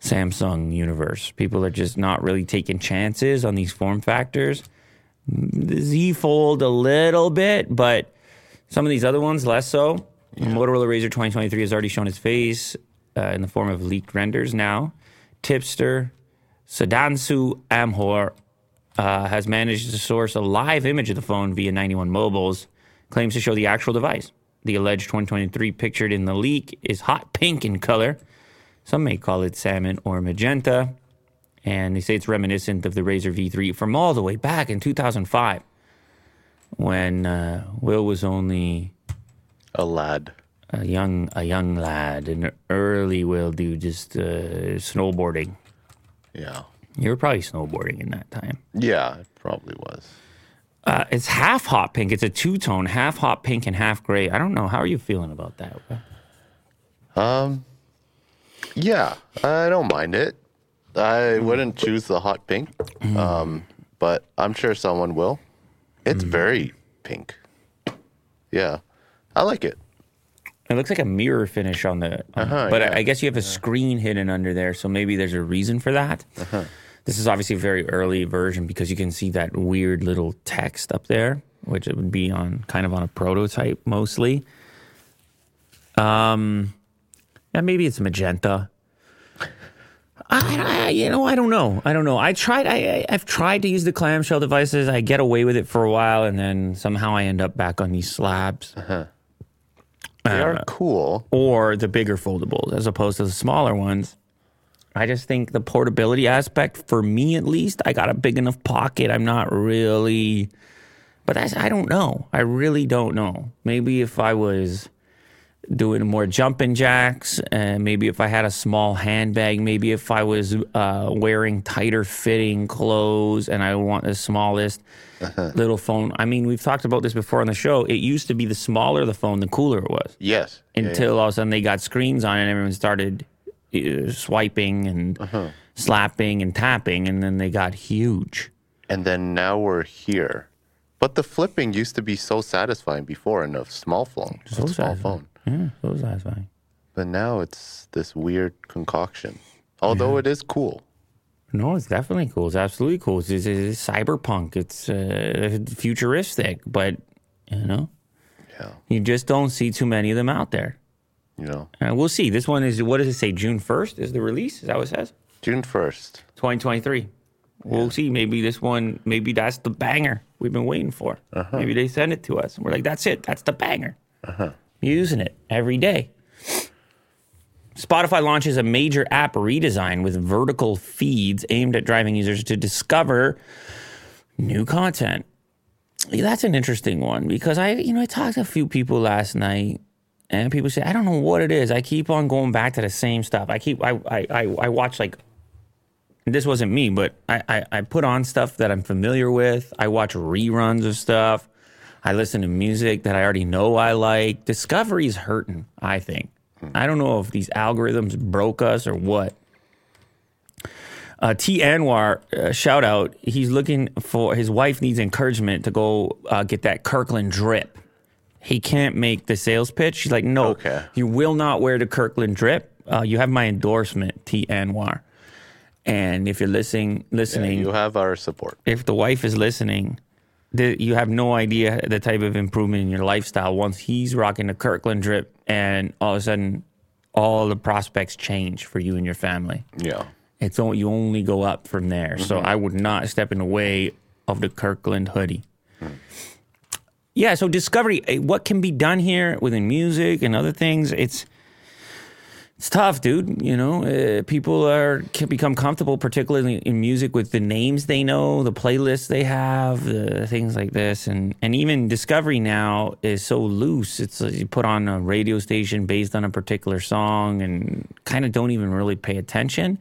Speaker 1: Samsung universe. People are just not really taking chances on these form factors. The Z Fold a little bit, but some of these other ones less so. Motorola Razr 2023 has already shown its face uh, in the form of leaked renders now. Tipster Sudhanshu Ambhore uh, has managed to source a live image of the phone via 91 Mobiles, claims to show the actual device. The alleged 2023 pictured in the leak is hot pink in color. Some may call it salmon or magenta. And they say it's reminiscent of the Razr V3 from all the way back in 2005 when uh, Will was only
Speaker 2: A lad.
Speaker 1: A young a young lad, an early Will do just uh, snowboarding.
Speaker 2: Yeah.
Speaker 1: You were probably snowboarding in that time.
Speaker 2: Yeah, it probably was.
Speaker 1: Uh, it's half hot pink. It's a two tone, half hot pink and half gray. I don't know. How are you feeling about that?
Speaker 2: Um, yeah, I don't mind it. I wouldn't choose the hot pink, um, but I'm sure someone will. It's very pink. Yeah, I like it.
Speaker 1: It looks like a mirror finish on the, on-
Speaker 2: Uh-huh,
Speaker 1: but
Speaker 2: yeah.
Speaker 1: I, I guess you have a screen hidden under there, so maybe there's a reason for that.
Speaker 2: Uh-huh.
Speaker 1: This is obviously a very early version because you can see that weird little text up there, which it would be on kind of on a prototype mostly. Um, yeah, maybe it's magenta. I, I, you know, I don't know. I don't know. I tried. I, I, I've tried to use the clamshell devices. I get away with it for a while, and then somehow I end up back on these slabs
Speaker 2: They are uh, cool.
Speaker 1: or the bigger foldables as opposed to the smaller ones. I just think the portability aspect, for me at least, I got a big enough pocket. I'm not really, but I don't know. I really don't know. Maybe if I was doing more jumping jacks. And maybe if I had a small handbag, maybe if I was uh, wearing tighter fitting clothes and I want the smallest little phone. I mean, we've talked about this before on the show. It used to be the smaller the phone, the cooler it was.
Speaker 2: Yes. Yeah, yeah.
Speaker 1: Until all of a sudden they got screens on and everyone started uh, swiping and slapping and tapping, and then they got huge.
Speaker 2: And then now we're here. But the flipping used to be so satisfying before in a small phone. a small phone.
Speaker 1: Yeah, so satisfying.
Speaker 2: But now it's this weird concoction. Although it is cool.
Speaker 1: No, it's definitely cool. It's absolutely cool. It's, it's, it's cyberpunk. It's uh, futuristic, but you know,
Speaker 2: Yeah.
Speaker 1: you just don't see too many of them out there.
Speaker 2: You know.
Speaker 1: Uh, we'll see. This one is what does it say? June first is the release. Is that what it says?
Speaker 2: June first.
Speaker 1: 2023. We'll see. Maybe this one. Maybe that's the banger we've been waiting for. Maybe they send it to us, and we're like, "That's it. That's the banger." Using it every day. Spotify launches a major app redesign with vertical feeds aimed at driving users to discover new content. That's an interesting one because I, you know, I talked to a few people last night, and people say, "I don't know what it is. I keep on going back to the same stuff. I keep, I, I, I, I watch like." This wasn't me, but I, I, I put on stuff that I'm familiar with. I watch reruns of stuff. I listen to music that I already know I like. Discovery's hurting, I think. I don't know if these algorithms broke us or what. Uh, T. Anwar, uh, shout out. He's looking for his wife needs encouragement to go uh, get that Kirkland drip. He can't make the sales pitch. She's like, no,
Speaker 2: Okay.
Speaker 1: you will not wear the Kirkland drip. Uh, you have my endorsement, T. Anwar. And if you're listening,
Speaker 2: Yeah,
Speaker 1: listening,
Speaker 2: you have our support.
Speaker 1: if the wife is listening, the, you have no idea the type of improvement in your lifestyle once he's rocking the Kirkland drip, and all of a sudden, all the prospects change for you and your family.
Speaker 2: Yeah.
Speaker 1: It's only, you only go up from there. So I would not step in the way of the Kirkland hoodie. Yeah, so discovery, eh, what can be done here within music and other things? It's it's tough, dude. You know, uh, people are can become comfortable, particularly in music, with the names they know, the playlists they have, the things like this, and and even discovery now is so loose. It's like you put on a radio station based on a particular song, and kind of don't even really pay attention.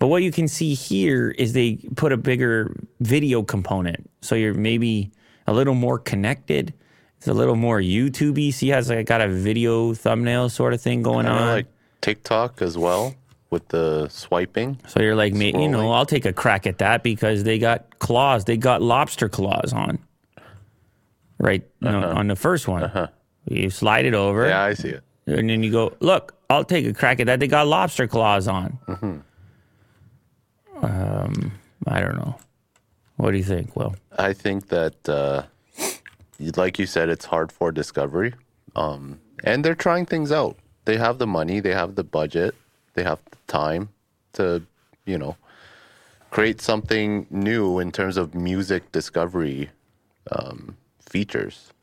Speaker 1: But what you can see here is they put a bigger video component, so you're maybe a little more connected. It's a little more YouTubey. See, has like got a video thumbnail sort of thing going on.
Speaker 2: like TikTok as well with the swiping.
Speaker 1: So you're like, me, you know, I'll take a crack at that because they got claws. They got lobster claws on. Right no, on the first one, you slide it over,
Speaker 2: Yeah, I see it.
Speaker 1: and then you go, look, I'll take a crack at that. They got lobster claws on. Um, I don't know. What do you think? Well,
Speaker 2: I think that, uh, like you said, it's hard for discovery. Um, and they're trying things out. They have the money, they have the budget, they have the time to, you know, create something new in terms of music discovery um, features.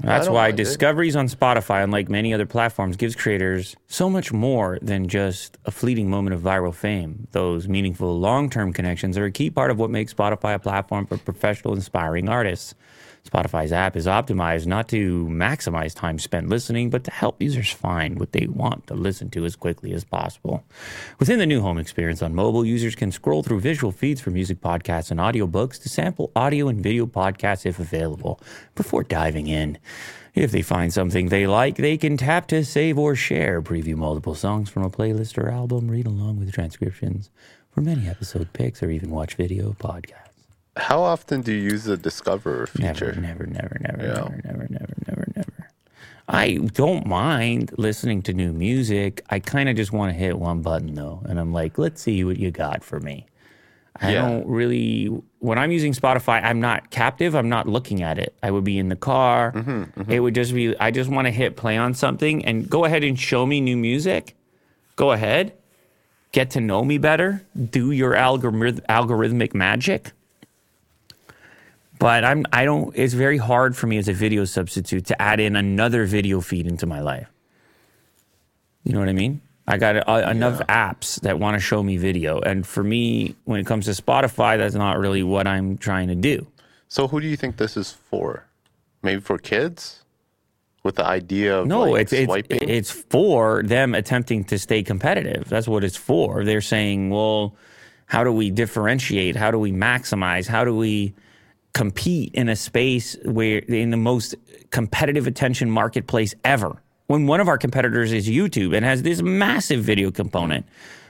Speaker 1: That's
Speaker 2: don't
Speaker 1: why
Speaker 2: mind it.
Speaker 1: discoveries on Spotify, unlike many other platforms, gives creators so much more than just a fleeting moment of viral fame. Those meaningful long term connections are a key part of what makes Spotify a platform for professional, inspiring artists. Spotify's app is optimized not to maximize time spent listening, but to help users find what they want to listen to as quickly as possible. Within the new home experience on mobile, users can scroll through visual feeds for music podcasts and audiobooks to sample audio and video podcasts if available before diving in. If they find something they like, they can tap to save or share, preview multiple songs from a playlist or album, read along with transcriptions for many episode picks, or even watch video podcasts.
Speaker 2: How often do you use the Discover feature?
Speaker 1: Never, never, never, never,
Speaker 2: Yeah.
Speaker 1: never, never, never, never, never. I don't mind listening to new music. I kind of just want to hit one button though, and I'm like, let's see what you got for me. I
Speaker 2: Yeah.
Speaker 1: don't really. When I'm using Spotify, I'm not captive. I'm not looking at it. I would be in the car.
Speaker 2: Mm-hmm,
Speaker 1: It would just be. I just want to hit play on something and go ahead and show me new music. Go ahead, get to know me better. Do your algorith- algorithmic magic but I'm I don't it's very hard for me as a video substitute to add in another video feed into my life. You know what I mean? I got uh, enough apps that want to show me video and for me when it comes to Spotify that's not really what I'm trying to do.
Speaker 2: So, who do you think this is for? Maybe for kids? with the idea of
Speaker 1: No,
Speaker 2: like,
Speaker 1: it's it's it's for them attempting to stay competitive. That's what it's for. They're saying, well, how do we differentiate? How do we maximize? How do we compete in a space where in the most competitive attention marketplace ever? When one of our competitors is YouTube and has this massive video component,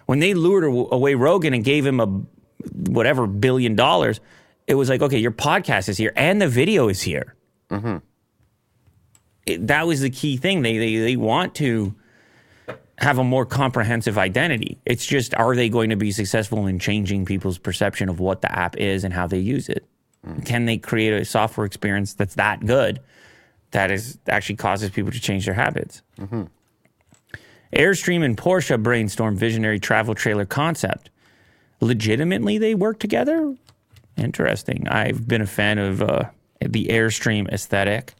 Speaker 1: when they lured away Rogan and gave him a whatever billion dollars, it was like, okay, your podcast is here and the video is here. Mm-hmm. It, that was the key thing. They, they they want to have a more comprehensive identity. It's just, are they going to be successful in changing people's perception of what the app is and how they use it? Can they create a software experience that's that good that is actually causes people to change their habits? Airstream and Porsche brainstorm visionary travel trailer concept. Legitimately, they work together. Interesting. I've been a fan of uh, the Airstream aesthetic,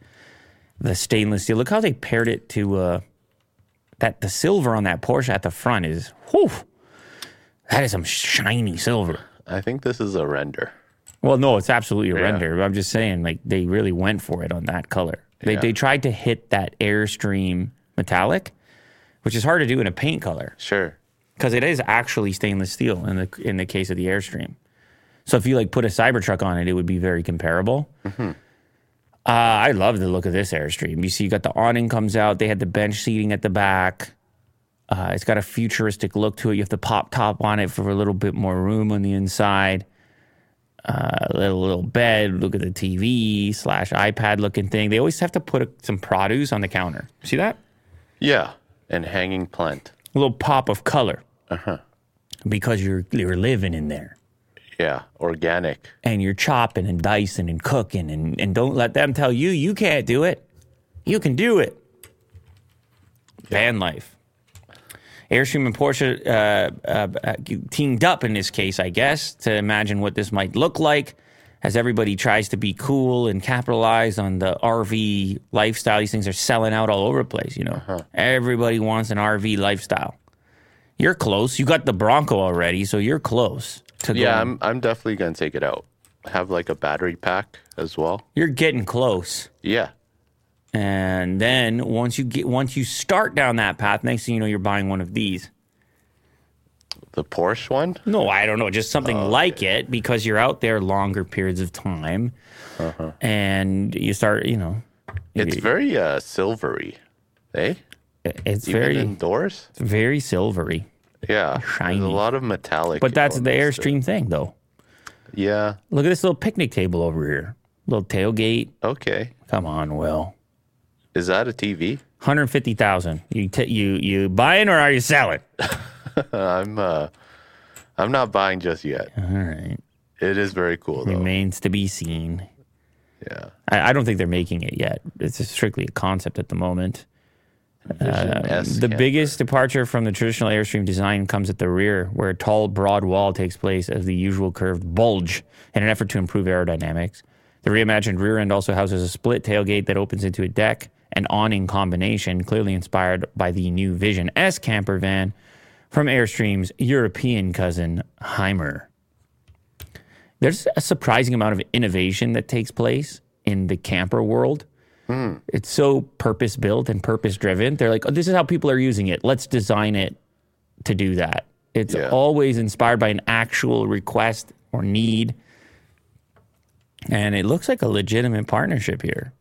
Speaker 1: the stainless steel. Look how they paired it to uh, that. The silver on that Porsche at the front is, whew, that is some shiny silver.
Speaker 2: I think this is a render.
Speaker 1: Well, no, it's absolutely a render. But I'm just saying, like they really went for it on that color. They
Speaker 2: Yeah.
Speaker 1: they tried to hit that Airstream metallic, which is hard to do in a paint color
Speaker 2: Sure.
Speaker 1: because it is actually stainless steel in the in the case of the Airstream. So if you like put a Cybertruck on it, it would be very comparable. Uh, I love the look of this Airstream. You see, you got the awning comes out. They had the bench seating at the back. Uh, it's got a futuristic look to it. You have the pop top on it for a little bit more room on the inside. Uh, a little, little bed. Look at the TV slash iPad looking thing. They always have to put a, some produce on the counter. See that?
Speaker 2: Yeah. And hanging plant.
Speaker 1: A little pop of color. Uh huh. Because you're you're living in there.
Speaker 2: Yeah. Organic.
Speaker 1: and you're chopping and dicing and cooking and, and don't let them tell you you can't do it. You can do it. Van life. Airstream and Porsche uh, uh, uh, teamed up in this case, I guess, to imagine what this might look like as everybody tries to be cool and capitalize on the RV lifestyle. These things are selling out all over the place, you know. Everybody wants an RV lifestyle. You're close. You got the Bronco already, so you're close to
Speaker 2: Yeah,
Speaker 1: going.
Speaker 2: I'm I'm definitely gonna take it out. Have like a battery pack as well.
Speaker 1: You're getting close.
Speaker 2: Yeah.
Speaker 1: And then once you get once you start down that path, next thing you know, you're buying one of these.
Speaker 2: The Porsche one?
Speaker 1: No, I don't know, just something like it because you're out there longer periods of time, and you start, you know,
Speaker 2: It's very uh silvery. Eh?
Speaker 1: it's
Speaker 2: Even
Speaker 1: very
Speaker 2: indoors?
Speaker 1: It's very silvery.
Speaker 2: Yeah.
Speaker 1: Shiny.
Speaker 2: There's a lot of metallic.
Speaker 1: But that's the
Speaker 2: to it.
Speaker 1: Airstream thing, though.
Speaker 2: Yeah.
Speaker 1: Look at this little picnic table over here, little tailgate.
Speaker 2: Okay.
Speaker 1: Come on, Will.
Speaker 2: Is that a TV?
Speaker 1: Hundred fifty thousand. You t- you you buying or are you selling? *laughs*
Speaker 2: I'm uh I'm not buying just yet.
Speaker 1: All right,
Speaker 2: It is very cool though.
Speaker 1: remains to be seen.
Speaker 2: Yeah.
Speaker 1: I, I don't think they're making it yet. It's just strictly a concept at the moment. Uh, The
Speaker 2: camper.
Speaker 1: biggest departure from the traditional Airstream design comes at the rear, where a tall, broad wall takes place as the usual curved bulge in an effort to improve aerodynamics. The reimagined rear end also houses a split tailgate that opens into a deck and awning combination, clearly inspired by the new Vision S camper van from Airstream's European cousin, Hymer. There's a surprising amount of innovation that takes place in the camper world hmm. it's so purpose built and purpose driven. They're like, oh, this is how people are using it. Let's design it to do that. It's
Speaker 2: Yeah.
Speaker 1: always inspired by an actual request or need. And it looks like a legitimate partnership here.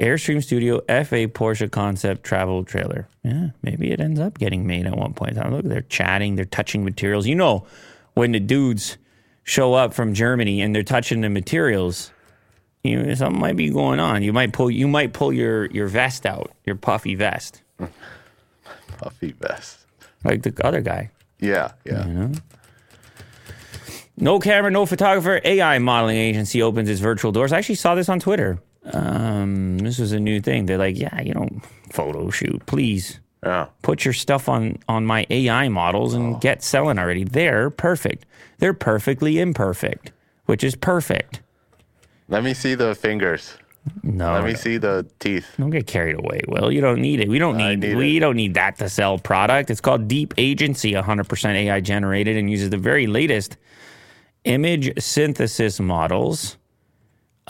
Speaker 1: Airstream Studio FA Porsche concept travel trailer. Yeah, maybe it ends up getting made at one point in time. Look, they're chatting, they're touching materials. You know, when the dudes show up from Germany and they're touching the materials, you know, something might be going on. You might pull you might pull your your vest out, your puffy vest, *laughs*
Speaker 2: puffy vest.
Speaker 1: like the other guy.
Speaker 2: Yeah, yeah.
Speaker 1: No camera, no photographer. AI modeling agency opens its virtual doors. I actually saw this on Twitter. Um, this is a new thing. They're like, yeah, you know, photo shoot, please
Speaker 2: Yeah.
Speaker 1: put your stuff on on my AI models and get selling already. They're perfect. They're perfectly imperfect, which is perfect.
Speaker 2: Let me see the fingers.
Speaker 1: No,
Speaker 2: Let me see the teeth.
Speaker 1: Don't get carried away, Will. You don't need it. We don't need,
Speaker 2: need
Speaker 1: we
Speaker 2: it.
Speaker 1: don't need that to sell product. It's called Deep Agency, 100% AI generated and uses the very latest image synthesis models,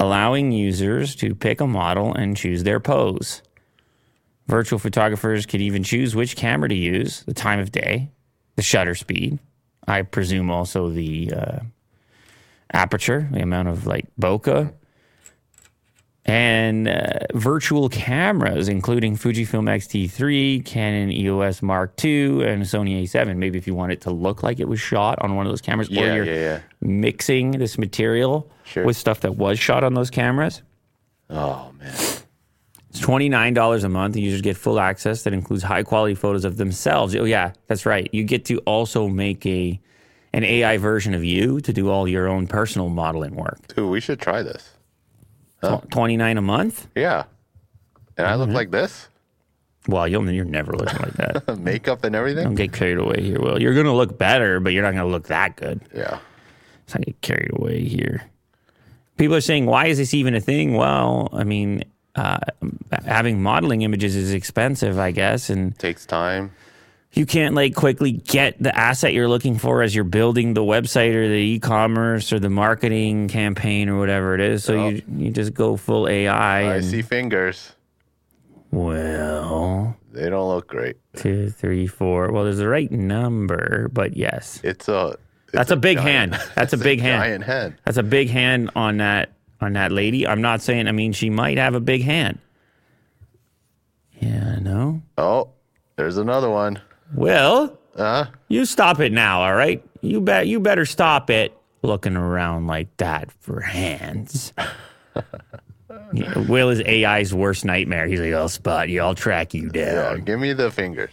Speaker 1: allowing users to pick a model and choose their pose. Virtual photographers could even choose which camera to use, the time of day, the shutter speed. I presume also the uh, aperture, the amount of like bokeh, and uh, virtual cameras, including Fujifilm X-T3, Canon EOS Mark II, and Sony A7. Maybe if you want it to look like it was shot on one of those cameras,
Speaker 2: Yeah,
Speaker 1: or you're
Speaker 2: yeah, yeah.
Speaker 1: mixing this material
Speaker 2: Sure.
Speaker 1: with stuff that was shot on those cameras.
Speaker 2: Oh man.
Speaker 1: It's $29 a month. and Users get full access that includes high quality photos of themselves. Oh, yeah, that's right. You get to also make a an AI version of you to do all your own personal modeling work.
Speaker 2: Dude, we should try this.
Speaker 1: Tw- 29 a month?
Speaker 2: Yeah. And I
Speaker 1: Mm-hmm.
Speaker 2: look like this?
Speaker 1: Well, you'll, you're never looking like that. *laughs*
Speaker 2: Makeup and everything?
Speaker 1: Don't get carried away here, Will. You're going to look better, but you're not going to look that good.
Speaker 2: Yeah.
Speaker 1: Let's not get carried away here. People are saying, why is this even a thing? Well, I mean, uh, having modeling images is expensive, I guess, and
Speaker 2: Takes time.
Speaker 1: you can't like quickly get the asset you're looking for as you're building the website or the e-commerce or the marketing campaign or whatever it is. So you you just go full AI.
Speaker 2: I
Speaker 1: and,
Speaker 2: see fingers.
Speaker 1: Well,
Speaker 2: They don't look great.
Speaker 1: two, three, four. Well, there's the right number, but yes,
Speaker 2: It's a
Speaker 1: that's a, big
Speaker 2: giant-
Speaker 1: hand. *laughs* That's a big hand.
Speaker 2: Giant hand.
Speaker 1: That's a big hand on that on that lady. I'm not saying. I mean, she might have a big hand. Yeah, no.
Speaker 2: Oh, there's another one.
Speaker 1: Well,
Speaker 2: Uh,
Speaker 1: you stop it now, all right? You bet. You better stop it. Looking around like that for hands. *laughs* Will is AI's worst nightmare. He's like, I'll spot you. I'll track you down.
Speaker 2: yeah, give me the fingers.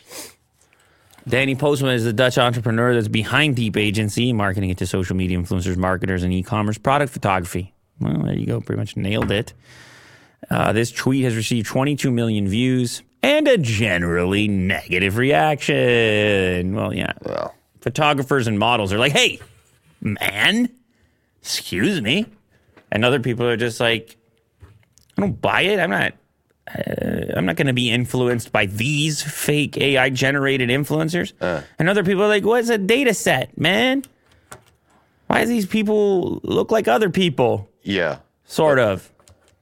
Speaker 1: Danny Postma is the Dutch entrepreneur that's behind Deep Agency, marketing it to social media influencers, marketers, and e-commerce product photography. Well, there you go. Pretty much nailed it. Uh, this tweet has received 22 million views and a generally negative reaction. Well, yeah.
Speaker 2: Well,
Speaker 1: Photographers and models are like, hey, man, excuse me. And other people are just like, I don't buy it. I'm not. Uh, I'm not going to be influenced by these fake AI generated influencers. And other people are like, "What's a data set, man? Why do these people look like other people?"
Speaker 2: yeah.
Speaker 1: Sort of.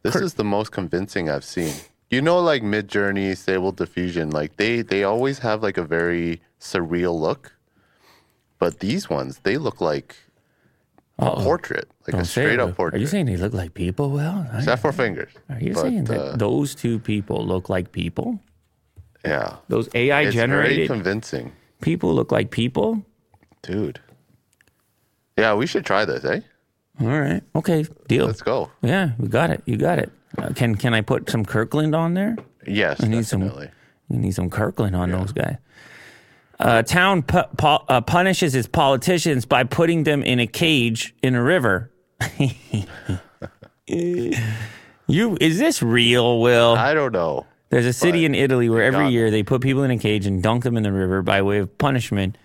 Speaker 2: This is the most convincing I've seen. You know, like Midjourney, Stable Diffusion, like they they always have like a very surreal look. But these ones, they look like a portrait, like a
Speaker 1: Don't say
Speaker 2: straight up portrait.
Speaker 1: Are you saying they look like people? Well, I-
Speaker 2: Except for fingers.
Speaker 1: are you
Speaker 2: But,
Speaker 1: saying that
Speaker 2: uh,
Speaker 1: those two people look like people?
Speaker 2: yeah,
Speaker 1: Those AI
Speaker 2: it's very
Speaker 1: generated
Speaker 2: convincing,
Speaker 1: people look like people?
Speaker 2: dude. Yeah, we should try this, eh?
Speaker 1: All right. Okay. Deal.
Speaker 2: Let's go.
Speaker 1: Yeah, we got it. You got it. Uh, can can I put some Kirkland on there?
Speaker 2: Yes,
Speaker 1: need some-
Speaker 2: definitely.
Speaker 1: You need some Kirkland on those guys. Uh, town pu- pu- uh, punishes its politicians by putting them in a cage in a river. *laughs* you is this real, Will?
Speaker 2: I don't know.
Speaker 1: There's a city in Italy where every year they put people in a cage and dunk them in the river by way of punishment.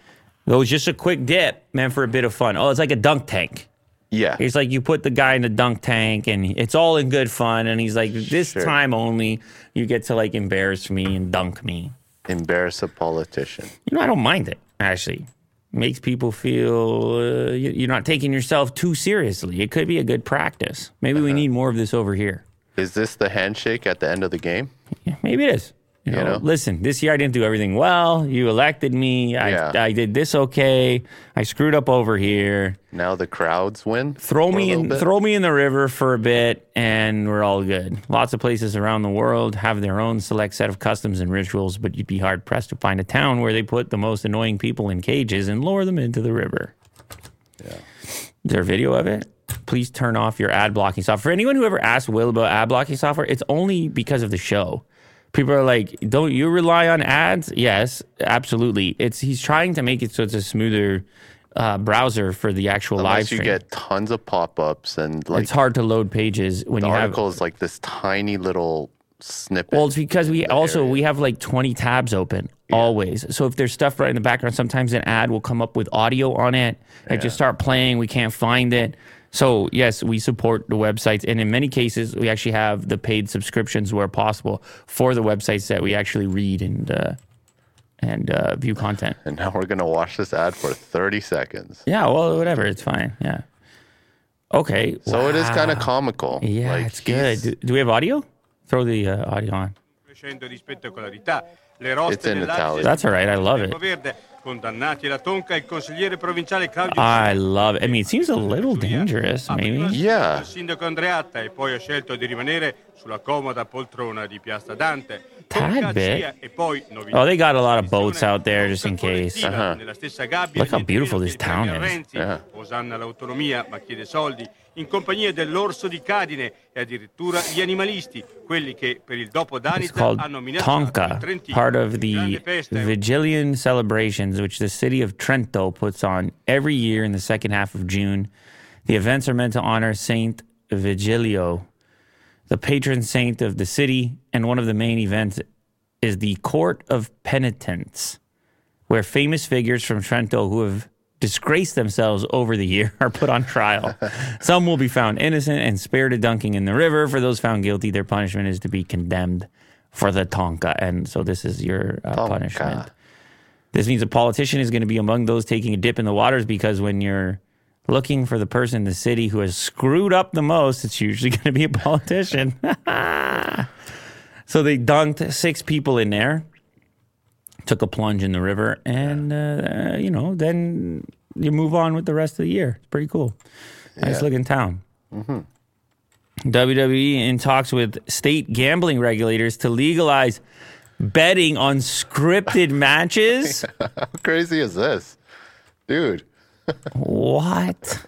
Speaker 1: It was just a quick dip, man, for a bit of fun. Oh, it's like a dunk tank.
Speaker 2: Yeah,
Speaker 1: It's like you put the guy in the dunk tank and it's all in good fun. And he's like, this
Speaker 2: Sure.
Speaker 1: time only, you get to like embarrass me and dunk me.
Speaker 2: Embarrass a politician.
Speaker 1: You know, I don't mind it, actually. Makes people feel uh, you- you're not taking yourself too seriously. It could be a good practice. Maybe we need more of this over here.
Speaker 2: Is this the handshake at the end of the game?
Speaker 1: Yeah, maybe it is. You know,
Speaker 2: know?
Speaker 1: listen, this year I didn't do everything well. You elected me. I,
Speaker 2: Yeah.
Speaker 1: I did this okay. I screwed up over here.
Speaker 2: Now the crowds win.
Speaker 1: throw me in
Speaker 2: bit?
Speaker 1: throw me in the river for a bit and we're all good lots of places around the world have their own select set of customs and rituals but you'd be hard pressed to find a town where they put the most annoying people in cages and lower them into the river
Speaker 2: Yeah.
Speaker 1: is there a video of it please turn off your ad blocking software for anyone who ever asked will about ad blocking software it's only because of the show people are like don't you rely on ads yes absolutely it's he's trying to make it so it's a smoother uh, browser for the actual live
Speaker 2: Unless you get tons of pop-ups and like
Speaker 1: it's hard to load pages when
Speaker 2: the
Speaker 1: you have.
Speaker 2: article is like this tiny little snippet.
Speaker 1: Well, it's because we also
Speaker 2: area.
Speaker 1: we have like twenty tabs open always. So if there's stuff right in the background, sometimes an ad will come up with audio on it. It just start playing. We can't find it. So yes, we support the websites, and in many cases, we actually have the paid subscriptions where possible for the websites that we actually read and uh, and uh, view content.
Speaker 2: and now we're gonna watch this ad for 30 seconds.
Speaker 1: Yeah, well, whatever, it's fine. Yeah. Okay.
Speaker 2: So it is kind of comical.
Speaker 1: Yeah,
Speaker 2: Like,
Speaker 1: it's good. Do, do we have audio? Throw the uh, audio on.
Speaker 3: riducendo di spettacolarità. Le roste
Speaker 2: It's in Italian.
Speaker 1: That's all right. I love it.
Speaker 3: Condannati alla tonca, il consigliere provinciale Claudio
Speaker 1: I love it. I mean, it seems a little dangerous,
Speaker 3: Ha prima
Speaker 1: maybe.
Speaker 2: Yeah.
Speaker 3: Il sindaco Andreatta e poi ha scelto di rimanere sulla comoda poltrona di Piazza Dante.
Speaker 1: Tad bit. Oh, they got a lot of boats out there just in case.
Speaker 2: Uh-huh.
Speaker 1: Look how beautiful this town is.
Speaker 2: Yeah.
Speaker 3: osanna l'autonomia ma chiede soldi, in compagnia dell'orso di Cadine e addirittura gli animalisti, quelli che per il dopo hanno
Speaker 1: Tonka,
Speaker 3: Trentino.
Speaker 1: part of the Vigilian celebrations, which the city of Trento puts on every year in the second half of June. The events are meant to honor Saint Vigilio, the patron saint of the city, and one of the main events is the Court of Penitence, where famous figures from Trento who have disgraced themselves over the year *laughs* are put on trial. *laughs* Some will be found innocent and spared a dunking in the river. For those found guilty, their punishment is to be condemned for the tonka. And so this is your uh, punishment. This means a politician is going to be among those taking a dip in the waters because when you're looking for the person in the city who has screwed up the most, it's usually *laughs* going to be a politician. so they dunked six people in there, took a plunge in the river, and, uh, you know, then you move on with the rest of the year. It's pretty cool. Nice
Speaker 2: Yeah.
Speaker 1: looking town. WWE in talks with state gambling regulators to legalize betting on scripted *laughs* matches.
Speaker 2: How crazy is this? Dude.
Speaker 1: What?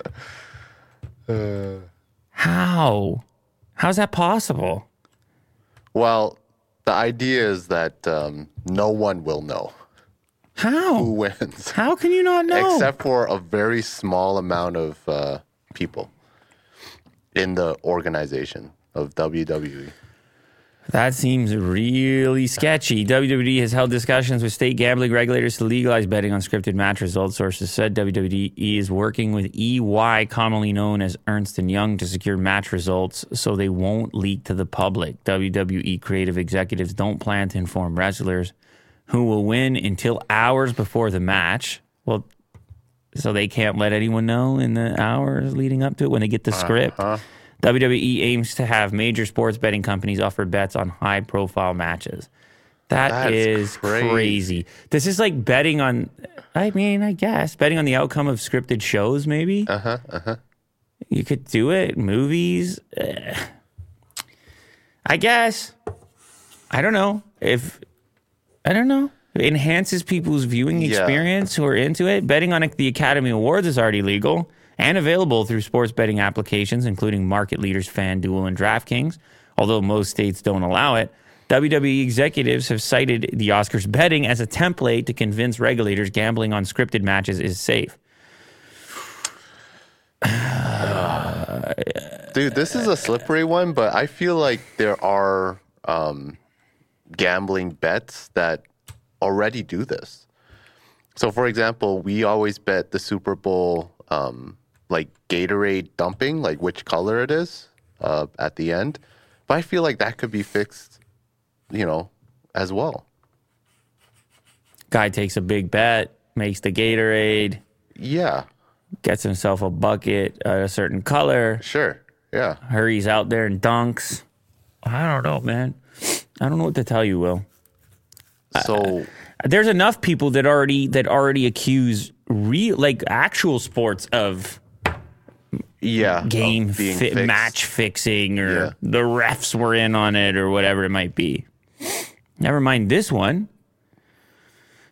Speaker 1: *laughs* How? How's that possible?
Speaker 2: Well, the idea is that um, no one will know
Speaker 1: how who
Speaker 2: wins,
Speaker 1: How can you not know?
Speaker 2: except for a very small amount of uh, people in the organization of. WWE.
Speaker 1: That seems really sketchy. WWE has held discussions with state gambling regulators to legalize betting on scripted match results. Sources said WWE is working with EY, commonly known as Ernst and Young, to secure match results so they won't leak to the public. WWE creative executives don't plan to inform wrestlers who will win until hours before the match. Well, so they can't let anyone know in the hours leading up to it when they get the uh-huh. script. WWE aims to have major sports betting companies offer bets on high profile matches. That
Speaker 2: That's
Speaker 1: is
Speaker 2: crazy.
Speaker 1: crazy. This is like betting on, I mean, I guess, betting on the outcome of scripted shows, maybe. Uh huh. Uh huh. You could do it. Movies. eh. I guess. I don't know. If, I don't know. It enhances people's viewing
Speaker 2: Yeah.
Speaker 1: experience who are into it. Betting on the Academy Awards is already legal and available through sports betting applications, including market leaders FanDuel and DraftKings. Although most states don't allow it, WWE executives have cited the Oscars betting as a template to convince regulators gambling on scripted matches is safe. *sighs*
Speaker 2: Dude, this is a slippery one, but I feel like there are um, gambling bets that already do this. So, for example, we always bet the Super Bowl, um, like Gatorade dumping, like which color it is uh, at the end. But I feel like that could be fixed, you know, as well.
Speaker 1: Guy takes a big bet, makes the Gatorade,
Speaker 2: Yeah,
Speaker 1: gets himself a bucket, uh, a certain color,
Speaker 2: sure. Yeah.
Speaker 1: hurries out there and dunks. I don't know, man. I don't know what to tell you, Will.
Speaker 2: So,
Speaker 1: There's enough people that already that already accuse real like actual sports of
Speaker 2: yeah.
Speaker 1: game match fixing or
Speaker 2: Yeah.
Speaker 1: the refs were in on it or whatever it might be. Never mind this one.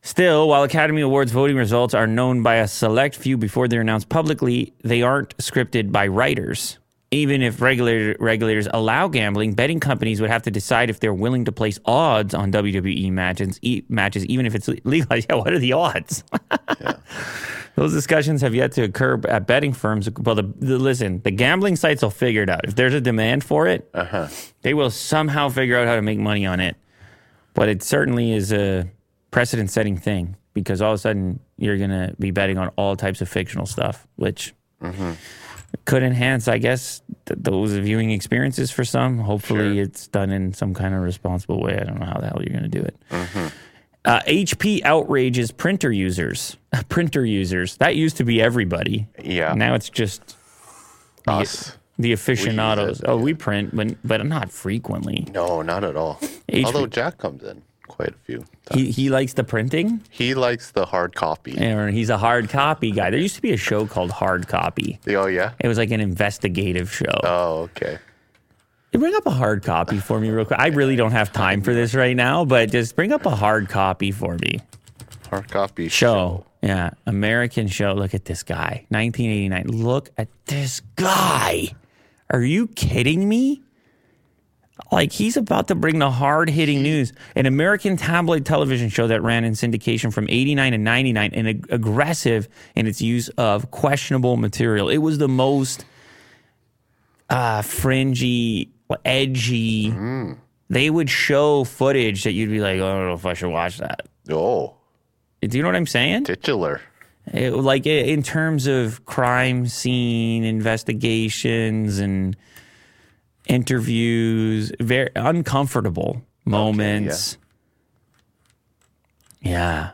Speaker 1: Still, while Academy Awards voting results are known by a select few before they're announced publicly, they aren't scripted by writers. Even if regulator, regulators allow gambling, betting companies would have to decide if they're willing to place odds on WWE matches, e- matches even if it's legalized. *laughs* Yeah, what are the odds? *laughs* Those discussions have yet to occur at betting firms. Well, the, the listen, the gambling sites will figure it out. If there's a demand for it, uh-huh. they will somehow figure out how to make money on it. But it certainly is a precedent-setting thing because all of a sudden you're going to be betting on all types of fictional stuff, which mm-hmm. could enhance, I guess, th- those viewing experiences for some. Hopefully,
Speaker 2: Sure.
Speaker 1: it's done in some kind of responsible way. I don't know how the hell you're going to do it. Mm-hmm. Uh, HP outrages printer users. *laughs* printer users. That used to be everybody.
Speaker 2: Yeah.
Speaker 1: Now it's just
Speaker 2: Us.
Speaker 1: the aficionados.
Speaker 2: it,
Speaker 1: oh, we print, but but not frequently.
Speaker 2: No, not at all.
Speaker 1: HP.
Speaker 2: Although Jack comes in quite a few.
Speaker 1: He he likes the printing,
Speaker 2: He likes the hard copy.
Speaker 1: and he's a hard copy guy. There used to be a show called Hard Copy.
Speaker 2: Oh yeah.
Speaker 1: It was like an investigative show.
Speaker 2: Oh okay.
Speaker 1: Bring up a hard copy for me real quick. I really don't have time for this right now, but just bring up a hard copy for me.
Speaker 2: Hard copy
Speaker 1: Show. Yeah. American show. Look at this guy. 1989. Look at this guy. Are you kidding me? Like he's about to bring the hard hitting news. An American tabloid television show that ran in syndication from 89 to 99 and ag- aggressive in its use of questionable material. It was the most uh, fringy, edgy. Mm-hmm. They would show footage that you'd be like, oh, I don't know if I should watch that.
Speaker 2: Oh,
Speaker 1: Do you know what I'm saying?
Speaker 2: titular.
Speaker 1: It- like in terms of crime scene investigations and interviews, very uncomfortable moments. yeah.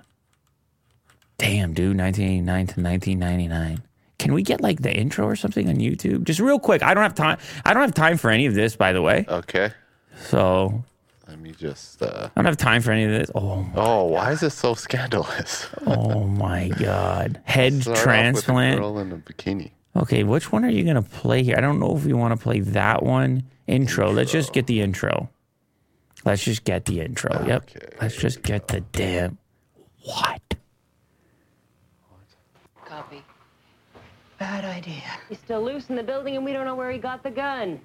Speaker 1: Damn, dude, 1989 to 1999. Can we get like the intro or something on YouTube? Just real quick. I don't have time. I don't have time for any of this, by the way.
Speaker 2: Okay.
Speaker 1: So
Speaker 2: Let me just. uh
Speaker 1: I don't have time for any of this. Oh,
Speaker 2: Oh, why is this so scandalous? *laughs*
Speaker 1: oh my God. Head
Speaker 2: Start off with a
Speaker 1: transplant.
Speaker 2: girl in a bikini.
Speaker 1: Okay, which one are you going to play here? I don't know if we want to play that one. Intro. Let's just get the intro. Let's just get the intro. Yep.
Speaker 2: Okay.
Speaker 1: Let's just get the damn. What?
Speaker 4: Copy.
Speaker 5: Bad idea.
Speaker 4: He's still loose in the building and we don't know where he got the gun.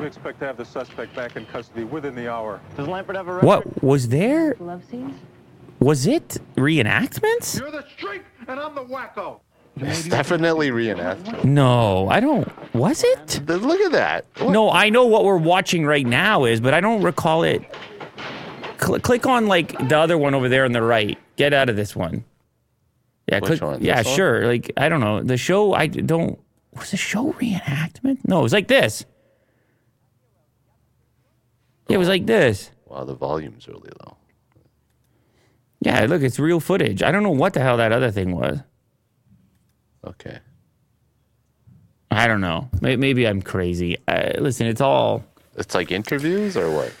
Speaker 6: We expect to have the suspect back in custody within the hour.
Speaker 5: Does Lampert have a record?
Speaker 1: What was there?
Speaker 4: Love scenes?
Speaker 1: Was it reenactments?
Speaker 6: You're the street, and I'm the wacko.
Speaker 2: It's definitely reenacted.
Speaker 1: No, I don't. Was it?
Speaker 2: Th- Look at that. What?
Speaker 1: No, I know what we're watching right now is, but I don't recall it. Cl- click on like the other one over there on the right. Get out of this one. Yeah,
Speaker 2: Which one?
Speaker 1: Yeah,
Speaker 2: This one?
Speaker 1: sure. Like I don't know the show. I don't. Was the show reenactment? No, it was like this. Yeah, it was like this.
Speaker 2: Wow, the volume's really low.
Speaker 1: Yeah, look, it's real footage. I don't know what the hell that other thing was.
Speaker 2: Okay.
Speaker 1: I don't know. May- Maybe I'm crazy. Uh, listen, it's all.
Speaker 2: It's like interviews or what?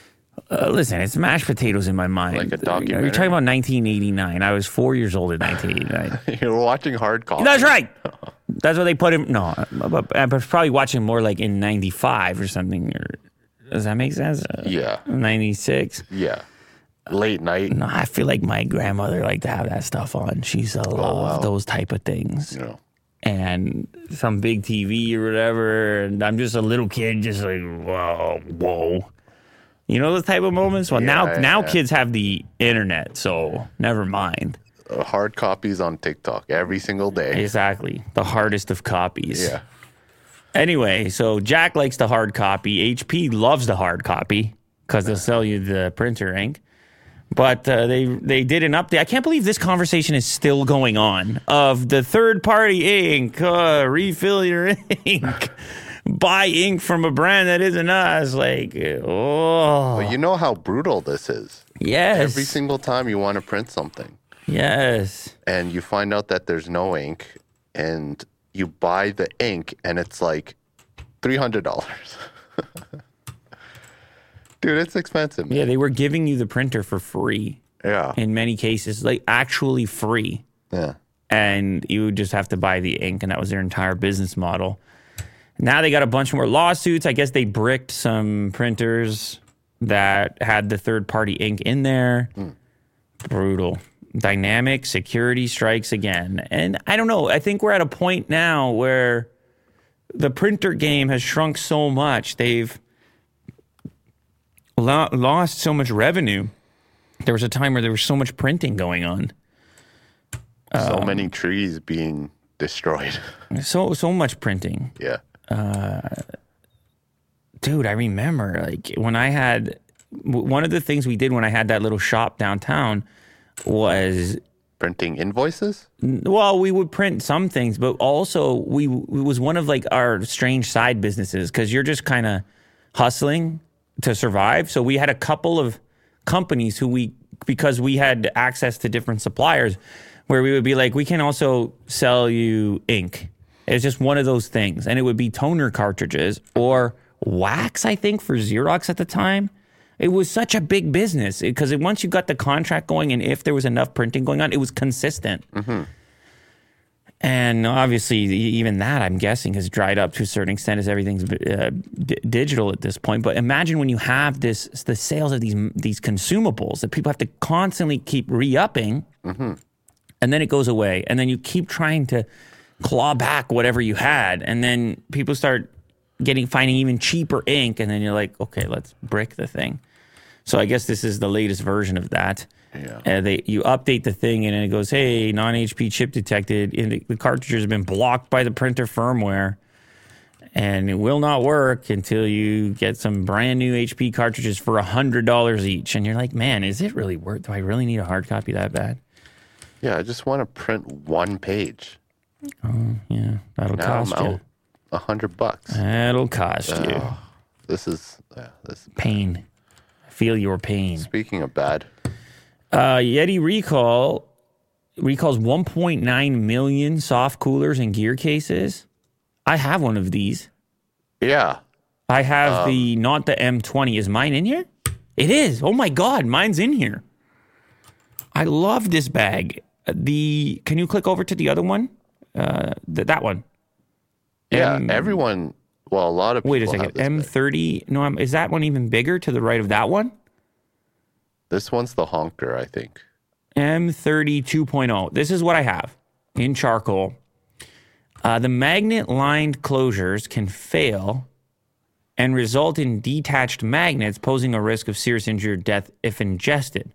Speaker 1: Uh, listen, it's mashed potatoes in my mind.
Speaker 2: Like a documentary.
Speaker 1: You're talking about 1989. I was four years old in 1989. *laughs*
Speaker 2: You're watching hard copy.
Speaker 1: That's right. *laughs* That's what they put him. No, but I was probably watching more like in '95 or something. Or does that make sense? Uh,
Speaker 2: Yeah.
Speaker 1: '96.
Speaker 2: Yeah. Late night.
Speaker 1: No, I feel like my grandmother liked to have that stuff on. She used to love
Speaker 2: Oh, wow.
Speaker 1: those type of things.
Speaker 2: You know.
Speaker 1: And some big TV or whatever. And I'm just a little kid, just like whoa, whoa. You know those type of moments. Well, now
Speaker 2: Yeah,
Speaker 1: now
Speaker 2: yeah.
Speaker 1: kids have the internet, so never mind.
Speaker 2: Uh, hard copies on TikTok every single day.
Speaker 1: Exactly, the hardest of copies.
Speaker 2: Yeah.
Speaker 1: Anyway, so Jack likes the hard copy. HP loves the hard copy because they'll sell you the printer ink. But uh, they they did an update. I can't believe this conversation is still going on of the third party ink. Uh, refill your *laughs* ink. Buy ink from a brand that isn't us. Like, oh,
Speaker 2: But you know how brutal this is.
Speaker 1: yes,
Speaker 2: Every single time you want to print something
Speaker 1: yes.
Speaker 2: and you find out that there's no ink and you buy the ink and it's like $300. *laughs* Dude, it's expensive. man.
Speaker 1: Yeah, they were giving you the printer for free
Speaker 2: Yeah.
Speaker 1: in many cases, like actually free.
Speaker 2: Yeah.
Speaker 1: and you would just have to buy the ink, and that was their entire business model. Now they got a bunch more lawsuits. I guess they bricked some printers that had the third party ink in there. Brutal. Dynamic security strikes again. And I don't know. I think we're at a point now where the printer game has shrunk so much. They've lo- lost so much revenue. There was a time where there was so much printing going on.
Speaker 2: so um, many trees being destroyed.
Speaker 1: So so much printing.
Speaker 2: yeah.
Speaker 1: Uh, dude i remember like when i had one of the things we did when i had that little shop downtown was
Speaker 2: Printing invoices?
Speaker 1: well we would print some things but also we it was one of like our strange side businesses because you're just kind of hustling to survive so we had a couple of companies who we because we had access to different suppliers where we would be like we can also sell you ink It's just one of those things. And it would be toner cartridges or wax, I think, for Xerox at the time. It was such a big business because once you got the contract going and if there was enough printing going on, it was consistent. And obviously, even that, I'm guessing, has dried up to a certain extent as everything's uh, d- digital at this point. But imagine when you have this, the sales of these these consumables that people have to constantly keep re-upping, and then it goes away, and then you keep trying to claw back whatever you had, and then people start getting finding even cheaper ink, and then you're like, okay, let's brick the thing. So I guess this is the latest version of that.
Speaker 2: Yeah.
Speaker 1: Uh, they you update the thing and it goes, hey, non HP chip detected. And the, the cartridge has been blocked by the printer firmware, and it will not work until you get some brand new HP cartridges for a hundred dollars each. And you're like, man, is it really worth? Do I really need a hard copy that bad?
Speaker 2: Yeah, I just want to print one page.
Speaker 1: Oh, yeah, that'll
Speaker 2: Now
Speaker 1: cost
Speaker 2: I'm
Speaker 1: you.
Speaker 2: a hundred bucks.
Speaker 1: That'll cost you
Speaker 2: This is yeah, this.
Speaker 1: pain. I Feel your pain.
Speaker 2: Speaking of bad,
Speaker 1: Uh, Yeti Recall recalls 1.9 million soft coolers and gear cases. I have one of these.
Speaker 2: yeah,
Speaker 1: I have the not the M20. Is mine in here? It is. Oh my god, mine's in here. I love this bag. The can you click over to the other one? Uh, th- that one.
Speaker 2: yeah.
Speaker 1: M-
Speaker 2: everyone, well, a lot of people
Speaker 1: Wait a second. M30. No, I'm, is that one even bigger to the right of that one?
Speaker 2: This one's the honker, I think.
Speaker 1: M30 2.0. oh. This is what I have in charcoal. Uh, the magnet lined closures can fail and result in detached magnets, posing a risk of serious injury or death if ingested.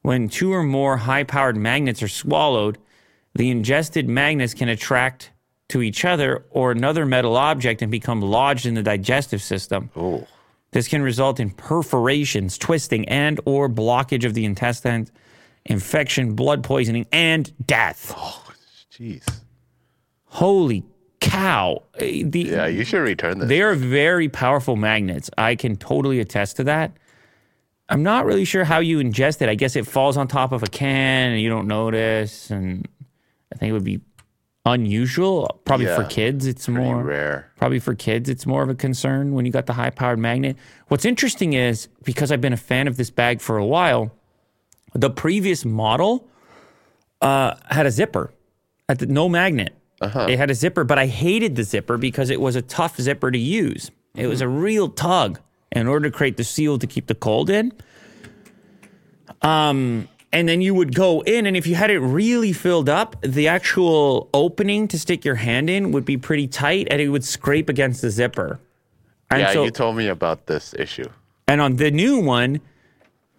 Speaker 1: When two or more high powered magnets are swallowed, the ingested magnets can attract to each other or another metal object and become lodged in the digestive system.
Speaker 2: Oh,
Speaker 1: This can result in perforations, twisting, and or blockage of the intestines, infection, blood poisoning, and death.
Speaker 2: Oh, jeez.
Speaker 1: Holy cow. Eh, The,
Speaker 2: Yeah, you should return this.
Speaker 1: They are very powerful magnets. I can totally attest to that. I'm not really sure how you ingest it. I guess it falls on top of a can and you don't notice. And I think it would be unusual. Probably for kids, it's more
Speaker 2: rare.
Speaker 1: Probably for kids, it's more of a concern when you got the high powered magnet. What's interesting is because I've been a fan of this bag for a while, the previous model uh, had a zipper, had the, no magnet. It had a zipper, but I hated the zipper because it was a tough zipper to use. It was a real tug in order to create the seal to keep the cold in. Um, and then you would go in, and if you had it really filled up, the actual opening to stick your hand in would be pretty tight, and it would scrape against the zipper. And
Speaker 2: yeah,
Speaker 1: so-
Speaker 2: you told me about this issue.
Speaker 1: and on the new one,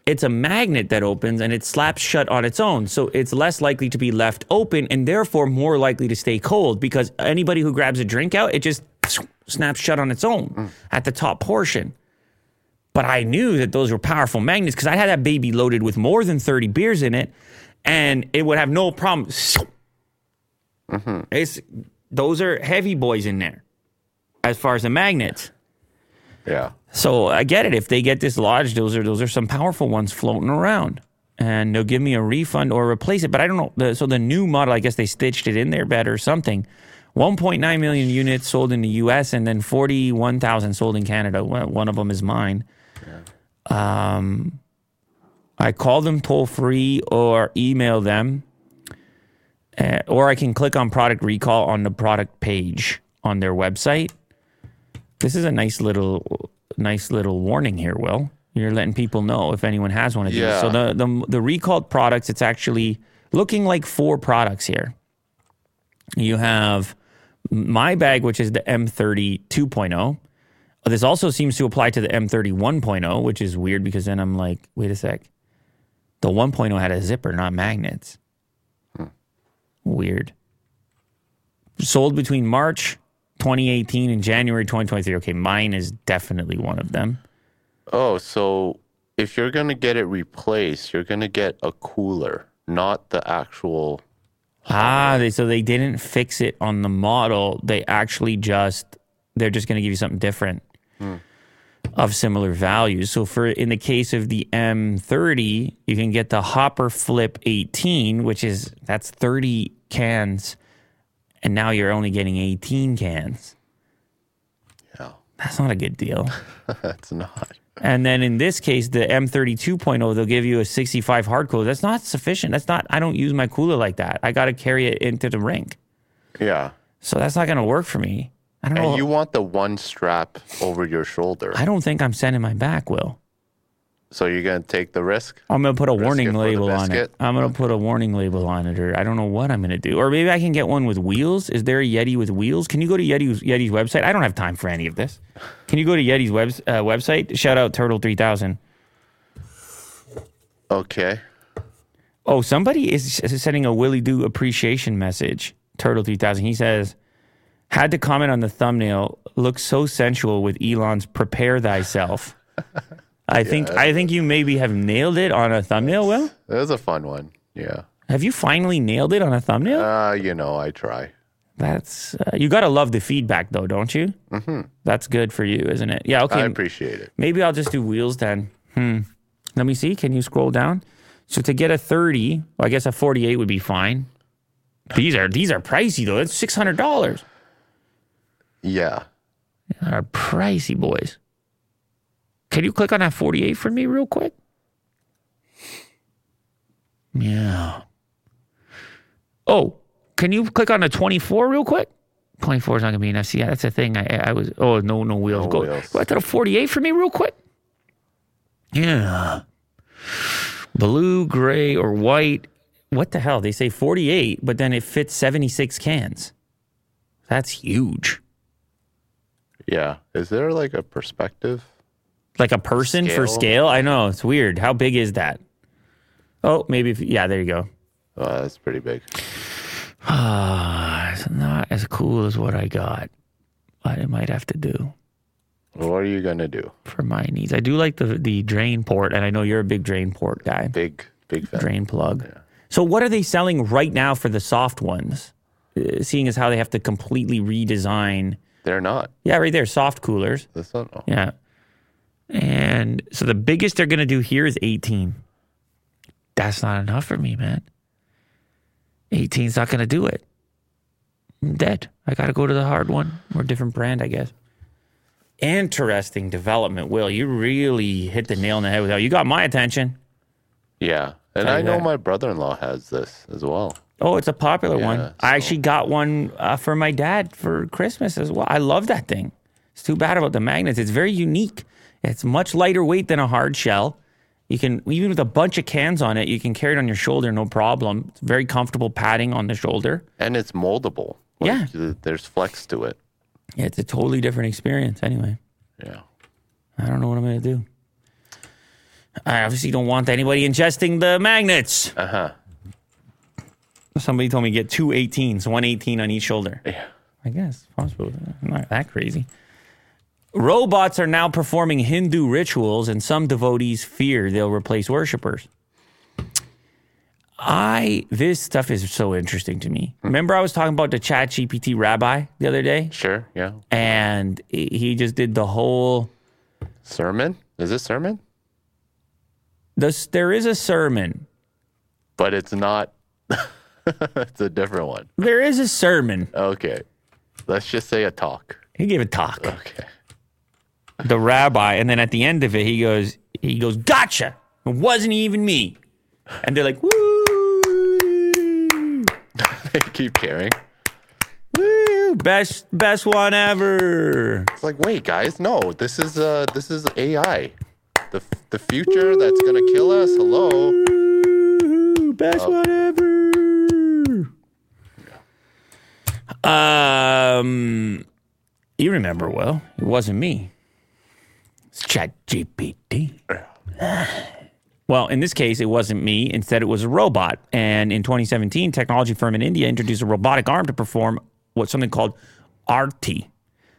Speaker 1: it's a magnet that opens and it slaps shut on its own. So it's less likely to be left open and therefore more likely to stay cold because anybody who grabs a drink out, it just *tsk* snaps shut on its own mm. at the top portion. But I knew that those were powerful magnets because I had that baby loaded with more than 30 beers in it and it would have no problem. Mm-hmm. It's, those are heavy boys in there as far as the magnets.
Speaker 2: Yeah.
Speaker 1: So I get it. If they get dislodged, those are those are some powerful ones floating around, and they'll give me a refund or replace it. But I don't know. So the new model, I guess they stitched it in there better or something. 1.9 million units sold in the U.S. and then 41,000 sold in Canada. One of them is mine. Um, I call them toll free or email them, uh, or I can click on product recall on the product page on their website. This is a nice little, nice little warning here. Will you're letting people know if anyone has one of these? So the the the recalled products, it's actually looking like four products here. You have my bag, which is the M30 2.0. This also seems to apply to the M30 1.0, which is weird because then I'm like, wait a sec. The 1.0 had a zipper, not magnets. Weird. Sold between March 2018 and January 2023. Okay, mine is definitely one of them.
Speaker 2: Oh, so if you're gonna get it replaced, you're gonna get a cooler, not the actual.
Speaker 1: Ah, they, so they didn't fix it on the model. They actually just they're just going to give you something different of similar values. So for in the case of the M30, you can get the Hopper Flip 18, which is that's 30 cans and now you're only getting 18 cans.
Speaker 2: Yeah,
Speaker 1: That's not a good deal. *laughs*
Speaker 2: that's not.
Speaker 1: And then in this case, the M32.0, they'll give you a 65 hard cooler. That's not sufficient. That's not, I don't use my cooler like that. I got to carry it into the rink.
Speaker 2: Yeah,
Speaker 1: So that's not going to work for me. I don't know.
Speaker 2: and you want the one strap over your shoulder,
Speaker 1: I don't think I'm sending my back, Will.
Speaker 2: so you're gonna take the risk.
Speaker 1: I'm going to put a
Speaker 2: Risk
Speaker 1: warning
Speaker 2: it for the
Speaker 1: label on it. I'm going to put a warning label on it, or I don't know what I'm going to do. Or maybe I can get one with wheels. Is there a Yeti with wheels? Can you go to Yeti's, Yeti's website? I don't have time for any of this. Can you go to Yeti's web, uh, website? Shout out Turtle 3000.
Speaker 2: Okay.
Speaker 1: Oh, somebody is sending a Willie Do appreciation message. Turtle 3000. He says, had to comment on the thumbnail. Looks so sensual with Elon's "Prepare Thyself." I think I think you maybe have nailed it on a thumbnail. Well,
Speaker 2: That was a fun one. Yeah.
Speaker 1: have you finally nailed it on a thumbnail?
Speaker 2: Uh, you know, I try.
Speaker 1: That's uh, you got to love the feedback though, don't you? Mm-hmm. That's good for you, isn't it? Yeah. Okay.
Speaker 2: I appreciate it.
Speaker 1: Maybe I'll just do wheels then. Hmm. Let me see. Can you scroll down? So to get a 30, well, I guess a 48 would be fine. These are these are pricey though. It's six hundred dollars.
Speaker 2: Yeah.
Speaker 1: Are pricey boys. Can you click on that 48 for me real quick? Yeah. Oh, can you click on the 24 real quick? 24 is not gonna be enough. See, yeah, that's the thing. I, I was. Oh no, no wheels.
Speaker 2: No
Speaker 1: go,
Speaker 2: wheels.
Speaker 1: go to the 48 for me real quick. Yeah. Blue, gray, or white. What the hell? They say 48, but then it fits 76 cans. That's huge.
Speaker 2: Yeah. Is there like a perspective?
Speaker 1: Like a person for
Speaker 2: Scale.
Speaker 1: scale? I know. It's weird. How big is that? Oh, maybe. If, yeah, there you go.
Speaker 2: Oh, that's pretty big.
Speaker 1: Ah, *sighs* it's not as cool as what I got. But I might have to do
Speaker 2: What are you gonna do?
Speaker 1: for my needs. I do like the the drain port, and I know you're a big drain port guy.
Speaker 2: Big, big fan.
Speaker 1: Drain plug. So, what are they selling right now for the soft ones? Uh, seeing as how they have to completely redesign.
Speaker 2: They're not.
Speaker 1: Yeah, right there, soft coolers.
Speaker 2: That's not. Oh.
Speaker 1: Yeah. And so the biggest they're going to do here is 18. That's not enough for me, man. 18's not going to do it. I'm dead. I got to go to the hard one or different brand, I guess. Interesting development, Will. You really hit the nail on the head with that. You got my attention.
Speaker 2: Yeah. And I know
Speaker 1: that.
Speaker 2: my brother-in-law has this as well.
Speaker 1: Oh, it's a popular one.
Speaker 2: Yeah,
Speaker 1: I actually got one uh, for my dad for Christmas as well. I love that thing. It's too bad about the magnets. It's very unique. It's much lighter weight than a hard shell. You can even with a bunch of cans on it, you can carry it on your shoulder no problem. It's very comfortable padding on the shoulder.
Speaker 2: And it's moldable.
Speaker 1: Yeah.
Speaker 2: There's flex to it.
Speaker 1: Yeah, it's a totally different experience. Anyway,
Speaker 2: Yeah.
Speaker 1: I don't know what I'm gonna do. I obviously don't want anybody ingesting the magnets.
Speaker 2: Uh huh.
Speaker 1: Somebody told me to get two 18s, one 18 on each shoulder.
Speaker 2: Yeah.
Speaker 1: I guess possible. Not that crazy. Robots are now performing Hindu rituals, and some devotees fear they'll replace worshippers. I this stuff is so interesting to me. Hmm. Remember, I was talking about the Chat GPT rabbi the other day,
Speaker 2: Sure. Yeah.
Speaker 1: and he just did the whole.
Speaker 2: Sermon? Is it sermon?
Speaker 1: This there is a sermon.
Speaker 2: But it's not. *laughs* it's a different one.
Speaker 1: There is a sermon.
Speaker 2: Okay. Let's just say a talk.
Speaker 1: He gave a talk.
Speaker 2: Okay.
Speaker 1: the rabbi, and then at the end of it, he goes, he goes, gotcha. It wasn't even me. And they're like, woo, *laughs*
Speaker 2: Keep carrying.
Speaker 1: woo, best, best one ever.
Speaker 2: It's like, wait, guys, no. This is uh, this is AI. The the future that's gonna kill us. Hello.
Speaker 1: Woo, best one ever. Um, you remember well? It wasn't me. It's Chat GPT. Well, in this case, it wasn't me. Instead, it was a robot. And in 2017, technology firm in India introduced a robotic arm to perform what's something called arti,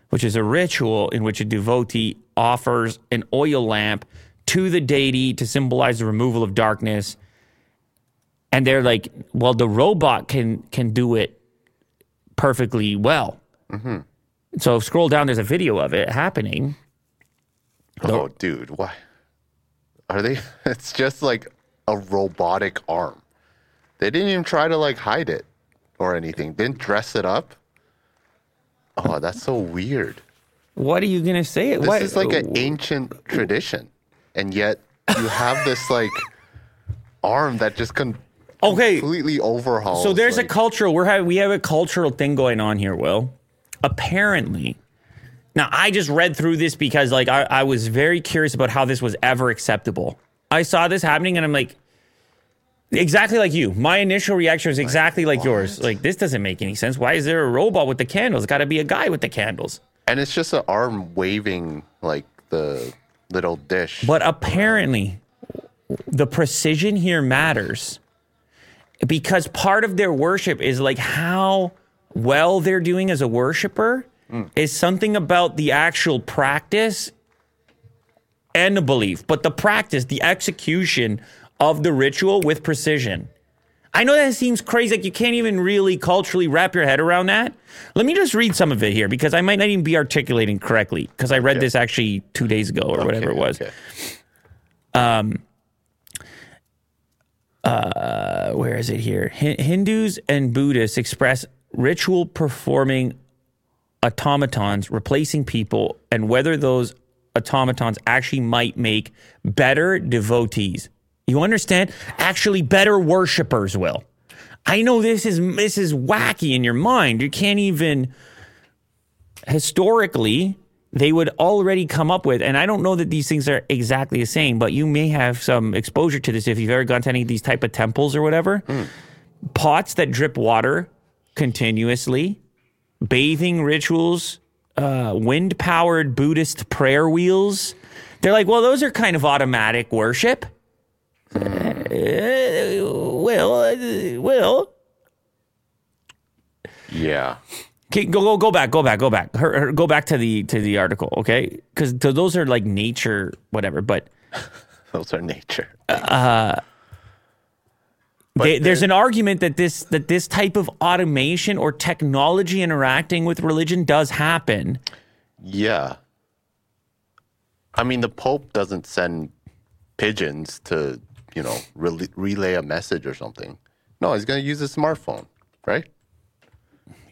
Speaker 1: which is a ritual in which a devotee offers an oil lamp to the deity to symbolize the removal of darkness. And they're like, well, the robot can can do it perfectly well. Mm-hmm. So scroll down. There's a video of it happening.
Speaker 2: Oh, dude, why? Are they? *laughs* It's just like a robotic arm. They didn't even try to like hide it. or anything. Didn't dress it up. Oh, that's so weird.
Speaker 1: What are you gonna say?
Speaker 2: This
Speaker 1: what?
Speaker 2: is like an ancient tradition, and yet you have this like arm that just con-
Speaker 1: okay.
Speaker 2: completely overhauls.
Speaker 1: So there's
Speaker 2: like,
Speaker 1: a cultural. We're having we have a cultural thing going on here. Will apparently. Now I just read through this because like I, I was very curious about how this was ever acceptable. I saw this happening and I'm like, exactly like you. My initial reaction was exactly like yours. Like this doesn't make any sense. Why is there a robot with the candles? It's got to be a guy with the candles.
Speaker 2: and it's just an arm waving like the little dish.
Speaker 1: But apparently, the precision here matters because part of their worship is like how well they're doing as a worshiper mm. is something about the actual practice and the belief, but the practice, the execution of the ritual with precision. I know that seems crazy, like you can't even really culturally wrap your head around that. Let me just read some of it here because I might not even be articulating correctly because I read this actually two days ago or whatever it was.
Speaker 2: okay.
Speaker 1: Um, uh, where is it here? Hi- Hindus and Buddhists express ritual performing automatons replacing people and whether those automatons actually might make better devotees. You understand? Actually better worshipers will. I know this is this is wacky in your mind. You can't even historically they would already come up with and i don't know that these things are exactly the same but you may have some exposure to this if you've ever gone to any of these type of temples or whatever. Pots that drip water continuously bathing rituals uh, wind powered buddhist prayer wheels. They're like well those are kind of automatic worship. Uh, well uh, well.
Speaker 2: Yeah.
Speaker 1: Okay, go go go back, go back, go back. Her, her- go back to the to the article, okay? Because those are like nature, whatever. But *laughs*
Speaker 2: Those are nature.
Speaker 1: Uh, they, there's an argument that this that this type of automation or technology interacting with religion does happen.
Speaker 2: Yeah. I mean, the Pope doesn't send pigeons to, you know, rel- relay a message or something. No, he's going to use a smartphone, right?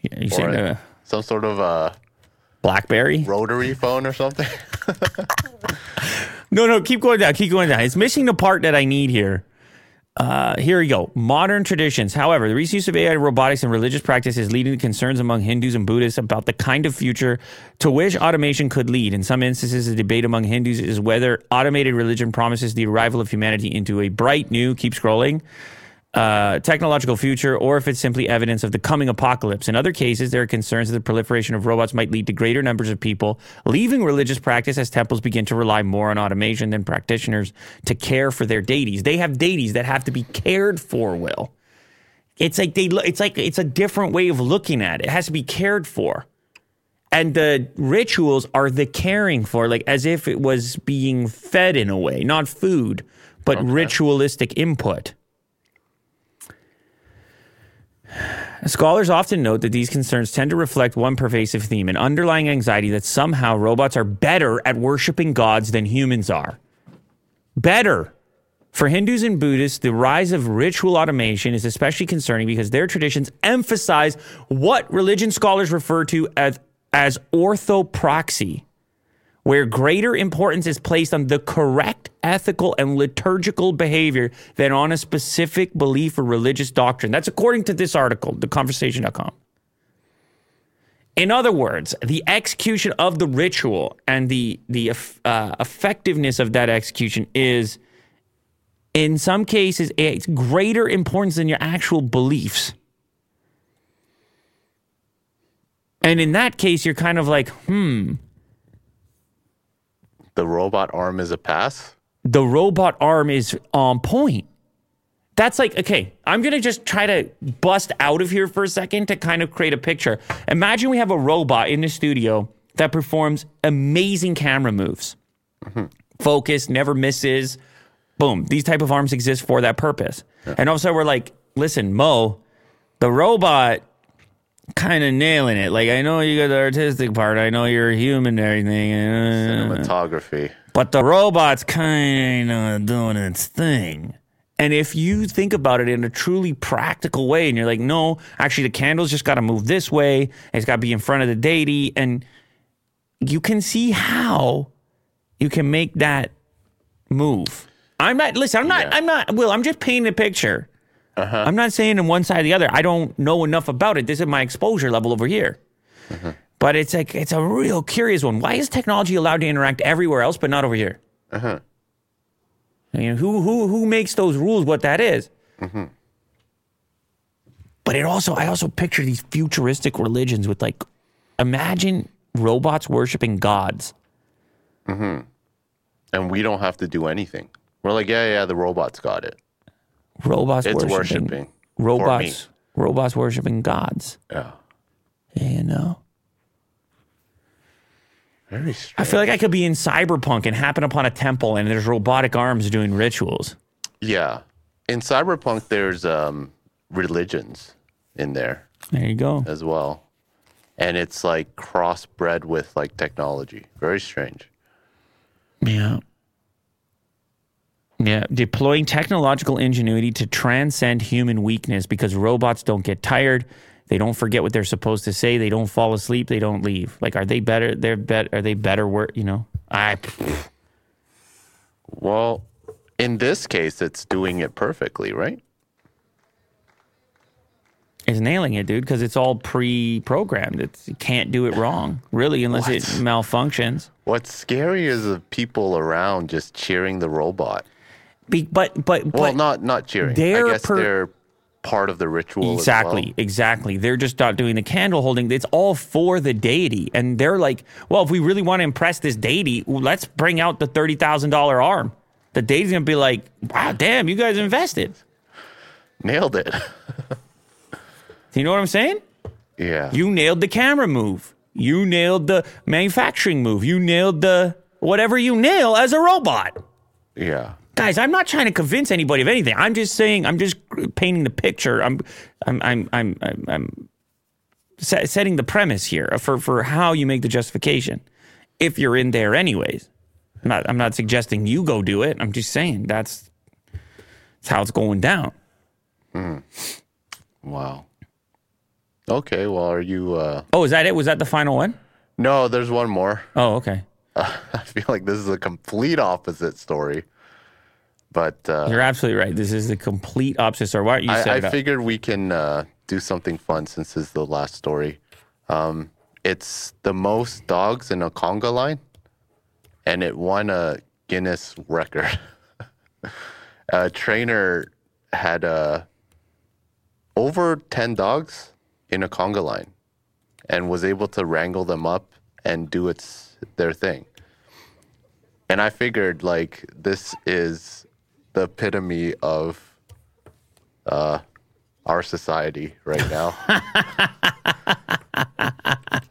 Speaker 1: You
Speaker 2: Or
Speaker 1: saying
Speaker 2: a-
Speaker 1: uh,
Speaker 2: some sort of a
Speaker 1: BlackBerry?
Speaker 2: rotary phone or something. *laughs*
Speaker 1: No, no, keep going down, keep going down. It's missing the part that I need here. Uh, here we go. Modern traditions. However, the recent use of AI robotics in religious practice is leading to concerns among Hindus and Buddhists about the kind of future to which automation could lead. In some instances, the debate among Hindus is whether automated religion promises the arrival of humanity into a bright new, keep scrolling, uh, technological future, or if it's simply evidence of the coming apocalypse. In other cases, there are concerns that the proliferation of robots might lead to greater numbers of people leaving religious practice as temples begin to rely more on automation than practitioners to care for their deities. They have deities that have to be cared for. Will it's like they? It's like it's a different way of looking at it. It has to be cared for. And the rituals are the caring for, like as if it was being fed in a way, not food, but ritualistic input. Scholars often note that these concerns tend to reflect one pervasive theme an underlying anxiety that somehow robots are better at worshiping gods than humans are. Better. For Hindus and Buddhists, the rise of ritual automation is especially concerning because their traditions emphasize what religion scholars refer to as, as orthopraxy, where greater importance is placed on the correct ethical and liturgical behavior than on a specific belief or religious doctrine. That's according to this article, theconversation.com. In other words, the execution of the ritual and the the uh, effectiveness of that execution is, in some cases, it's greater importance than your actual beliefs. And in that case, you're kind of like, hmm,
Speaker 2: the robot arm is a pass.
Speaker 1: the robot arm is on point. That's like, okay, I'm going to just try to bust out of here for a second to kind of create a picture. Imagine we have a robot in the studio that performs amazing camera moves. Focus, never misses. Boom. These type of arms exist for that purpose. And also we're like, listen, Mo, the robot kind of nailing it. Like, I know you got the artistic part. I know you're human and everything. uh,
Speaker 2: Cinematography.
Speaker 1: but the robot's kind of doing its thing. And if you think about it in a truly practical way, and you're like, no, actually, the candle's just got to move this way, it's got to be in front of the deity, and you can see how you can make that move. I'm not, listen, I'm not,
Speaker 2: Yeah.
Speaker 1: I'm not, Will, I'm just painting a picture. Uh-huh. I'm not saying in one side or the other. I don't know enough about it. This is my exposure level over here. Uh-huh. But it's like, it's a real curious one. Why is technology allowed to interact everywhere else, but not over here?
Speaker 2: Uh-huh.
Speaker 1: I mean, who who who makes those rules? What that is? Mm-hmm. But it also, I also picture these futuristic religions with like, imagine robots worshiping gods. Mm-hmm.
Speaker 2: And we don't have to do anything. We're like, yeah, yeah, the robots got it.
Speaker 1: Robots
Speaker 2: It's
Speaker 1: worshiping,
Speaker 2: worshiping
Speaker 1: robots, robots worshiping gods.
Speaker 2: Yeah.
Speaker 1: You know,
Speaker 2: Very strange.
Speaker 1: I feel like I could be in cyberpunk and happen upon a temple and there's robotic arms doing rituals.
Speaker 2: Yeah. In Cyberpunk, there's um, religions in there
Speaker 1: There you go.
Speaker 2: as well. And it's like crossbred with like technology. Very strange.
Speaker 1: Yeah. Yeah, deploying technological ingenuity to transcend human weakness because robots don't get tired. They don't forget what they're supposed to say. They don't fall asleep. They don't leave. Like, are they better? They're bet. Are they better? Work? You know, I. *sighs*
Speaker 2: Well, in this case, it's doing it perfectly, right?
Speaker 1: It's nailing it, dude, because it's all pre-programmed. It's you can't do it wrong, really, unless it malfunctions.
Speaker 2: What's scary is the people around just cheering the robot.
Speaker 1: Be, but but
Speaker 2: Well,
Speaker 1: but
Speaker 2: not not cheering.
Speaker 1: they're
Speaker 2: I guess
Speaker 1: per-
Speaker 2: they're part of the ritual.
Speaker 1: Exactly,
Speaker 2: well.
Speaker 1: exactly. They're just not doing the candle holding. It's all for the deity, and they're like, "Well, if we really want to impress this deity, let's bring out the thirty thousand dollar arm." The deity's gonna be like, "Wow, damn, you guys invested."
Speaker 2: Nailed it.
Speaker 1: You know what I'm saying?
Speaker 2: yeah.
Speaker 1: You nailed the camera move. You nailed the manufacturing move. You nailed the whatever you nail as a robot.
Speaker 2: yeah.
Speaker 1: Guys, I'm not trying to convince anybody of anything. I'm just saying. I'm just painting the picture. I'm, I'm, I'm, I'm, I'm, I'm set, setting the premise here for for how you make the justification. If you're in there, anyways, I'm not. I'm not suggesting you go do it. I'm just saying that's that's how it's going down.
Speaker 2: Wow. Okay. Well, are you? uh
Speaker 1: Oh, is that it? Was that the final one?
Speaker 2: No, there's one more.
Speaker 1: Oh, okay. *laughs*
Speaker 2: I feel like this is a complete opposite story. But uh,
Speaker 1: You're absolutely right. This is the complete opposite story. Why don't you
Speaker 2: I, I figured we can uh, do something fun since this is the last story. Um, it's the most dogs in a conga line, and it won a Guinness record. *laughs* a trainer had uh, over 10 dogs in a conga line and was able to wrangle them up and do its their thing. And I figured like this is the epitome of uh, our society right now. *laughs*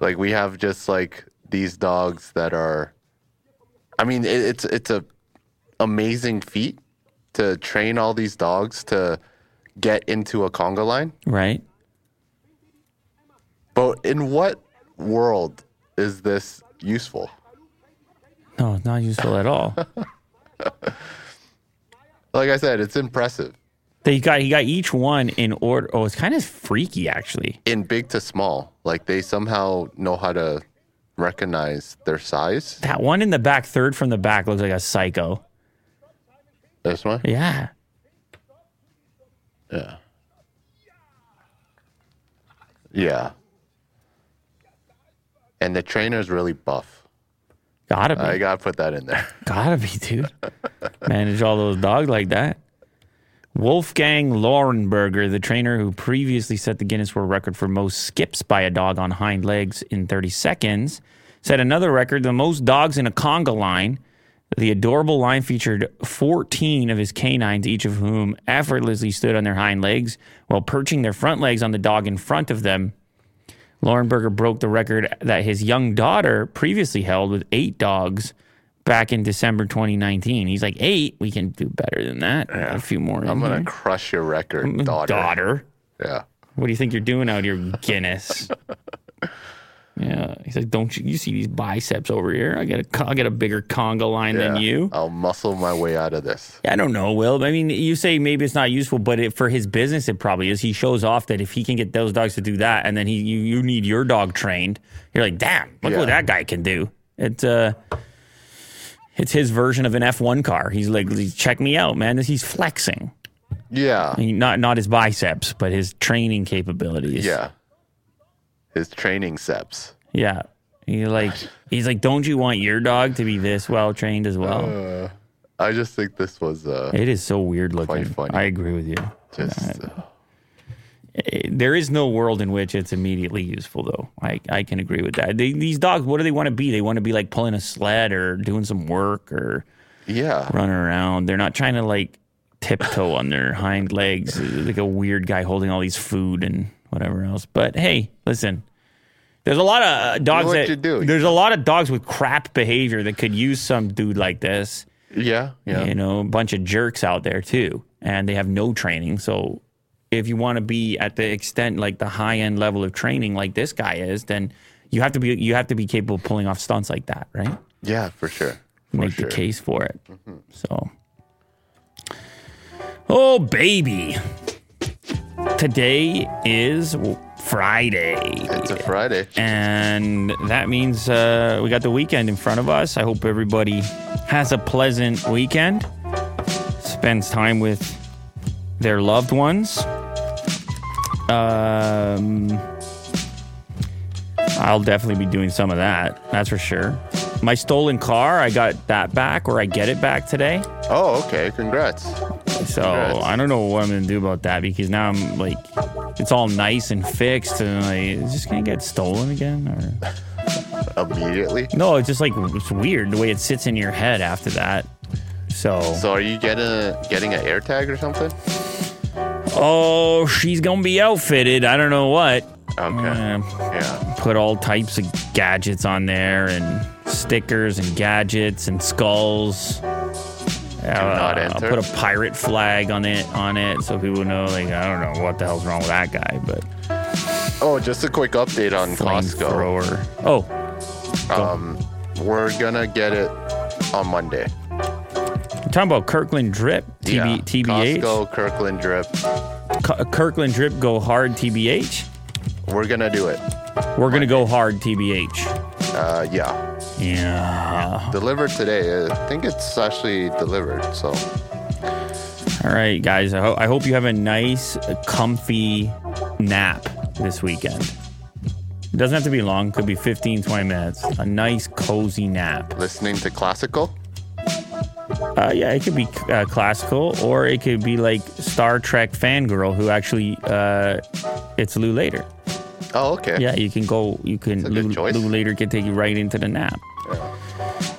Speaker 2: like we have just like these dogs that are I mean it, it's it's a amazing feat to train all these dogs to get into a conga line.
Speaker 1: right?
Speaker 2: But in what world is this useful?
Speaker 1: No, it's not useful at all. *laughs* *laughs*
Speaker 2: Like I said, it's impressive.
Speaker 1: They got he got each one in order. Oh, it's kind of freaky actually.
Speaker 2: In big to small, like they somehow know how to recognize their size.
Speaker 1: That one in the back, third from the back, looks like a psycho.
Speaker 2: This one?
Speaker 1: Yeah.
Speaker 2: Yeah. Yeah. And the trainer's really buff.
Speaker 1: Gotta uh, be.
Speaker 2: I gotta put that in there. *laughs*
Speaker 1: Gotta be, dude. Manage all those dogs like that. Wolfgang Lauenburger, the trainer who previously set the Guinness World Record for most skips by a dog on hind legs in 30 seconds, set another record, the most dogs in a conga line. The adorable line featured 14 of his canines, each of whom effortlessly stood on their hind legs while perching their front legs on the dog in front of them. Lauenburger broke the record that his young daughter previously held with eight dogs back in December 2019. He's like, eight? We can do better than that. A few more.
Speaker 2: I'm gonna crush your record, mm, daughter.
Speaker 1: Daughter.
Speaker 2: Yeah.
Speaker 1: What do you think you're doing out here, Guinness? *laughs* Yeah, he's like, don't you? You see these biceps over here? I got a, I got a bigger conga line than you.
Speaker 2: I'll muscle my way out of this.
Speaker 1: I don't know, Will. I mean, you say maybe it's not useful, but it, for his business, it probably is. He shows off that if he can get those dogs to do that, and then he you, you need your dog trained, you're like, damn, look
Speaker 2: Yeah.
Speaker 1: what that guy can do. It's uh, it's his version of an F1 car. He's like, check me out, man. He's flexing.
Speaker 2: Yeah.
Speaker 1: Not not his biceps, but his training capabilities.
Speaker 2: Yeah. His training steps.
Speaker 1: yeah. He like he's like, don't you want your dog to be this well trained as well?
Speaker 2: I just think this was uh,
Speaker 1: it is so weird looking.
Speaker 2: funny.
Speaker 1: I agree with you.
Speaker 2: just. Uh,
Speaker 1: Eh, There is no world in which it's immediately useful, though. I, I can agree with that. They, these dogs, what do they want to be? They want to be like pulling a sled or doing some work or
Speaker 2: yeah.
Speaker 1: running around. They're not trying to like tiptoe on their hind legs like a weird guy holding all these food and whatever else. But hey, listen, there's a lot of uh, dogs that
Speaker 2: do.
Speaker 1: there's a lot of dogs with crap behavior that could use some dude like this.
Speaker 2: Yeah. Yeah.
Speaker 1: You know, a bunch of jerks out there too, and they have no training. So if you want to be at the extent like the high end level of training like this guy is, then you have to be you have to be capable of pulling off stunts like that, right?
Speaker 2: Yeah, for sure. For
Speaker 1: Make
Speaker 2: sure.
Speaker 1: the case for it. So, oh baby, today is Friday.
Speaker 2: It's a Friday.
Speaker 1: And that means uh, we got the weekend in front of us. I hope everybody has a pleasant weekend, spends time with their loved ones. Um, I'll definitely be doing some of that. That's for sure. My stolen car, I got that back, or I get it back today.
Speaker 2: Oh, okay. Congrats.
Speaker 1: So
Speaker 2: Congrats.
Speaker 1: I don't know what I'm gonna do about that because now I'm like, it's all nice and fixed, and like, is this gonna get stolen again? Or
Speaker 2: Immediately.
Speaker 1: no, it's just like it's weird the way it sits in your head after that. So,
Speaker 2: So are you getting getting an air tag or something?
Speaker 1: oh, she's gonna be outfitted. I don't know what.
Speaker 2: Okay.
Speaker 1: Uh,
Speaker 2: Yeah.
Speaker 1: put all types of gadgets on there and stickers and gadgets and skulls.
Speaker 2: Not
Speaker 1: Uh,
Speaker 2: enter.
Speaker 1: put a pirate flag on it on it so people know like I don't know what the hell's wrong with that guy, but
Speaker 2: Oh, just a quick update on Costco.
Speaker 1: flamethrower. Oh,
Speaker 2: Um, we're gonna get it on Monday.
Speaker 1: you're talking about Kirkland Drip TB,
Speaker 2: yeah.
Speaker 1: TBH.
Speaker 2: Costco, Kirkland Drip.
Speaker 1: K- Kirkland Drip go hard TBH.
Speaker 2: We're gonna do it.
Speaker 1: We're gonna go hard TBH.
Speaker 2: Uh, yeah.
Speaker 1: Yeah.
Speaker 2: Delivered today. I think it's actually delivered. So
Speaker 1: All right, guys. I, ho- I hope you have a nice, comfy nap this weekend. It doesn't have to be long. Could be 15, 20 minutes. A nice, cozy nap.
Speaker 2: listening to classical.
Speaker 1: Uh, yeah, it could be uh, classical, or it could be like Star Trek fangirl who actually uh, it's Lou later.
Speaker 2: Oh, okay.
Speaker 1: Yeah, you can go. You can Lou. Lou later can take you right into the nap.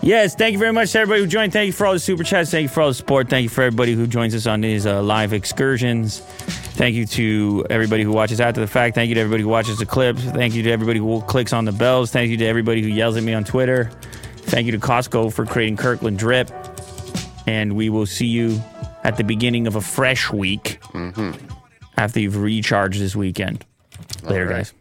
Speaker 1: Yes, thank you very much to everybody who joined. Thank you for all the super chats. Thank you for all the support. Thank you for everybody who joins us on these uh, live excursions. Thank you to everybody who watches after the fact. Thank you to everybody who watches the clips. Thank you to everybody who clicks on the bells. Thank you to everybody who yells at me on Twitter. Thank you to Costco for creating Kirkland Drip. And we will see you at the beginning of a fresh week after you've recharged this weekend. Later,
Speaker 2: right.
Speaker 1: guys.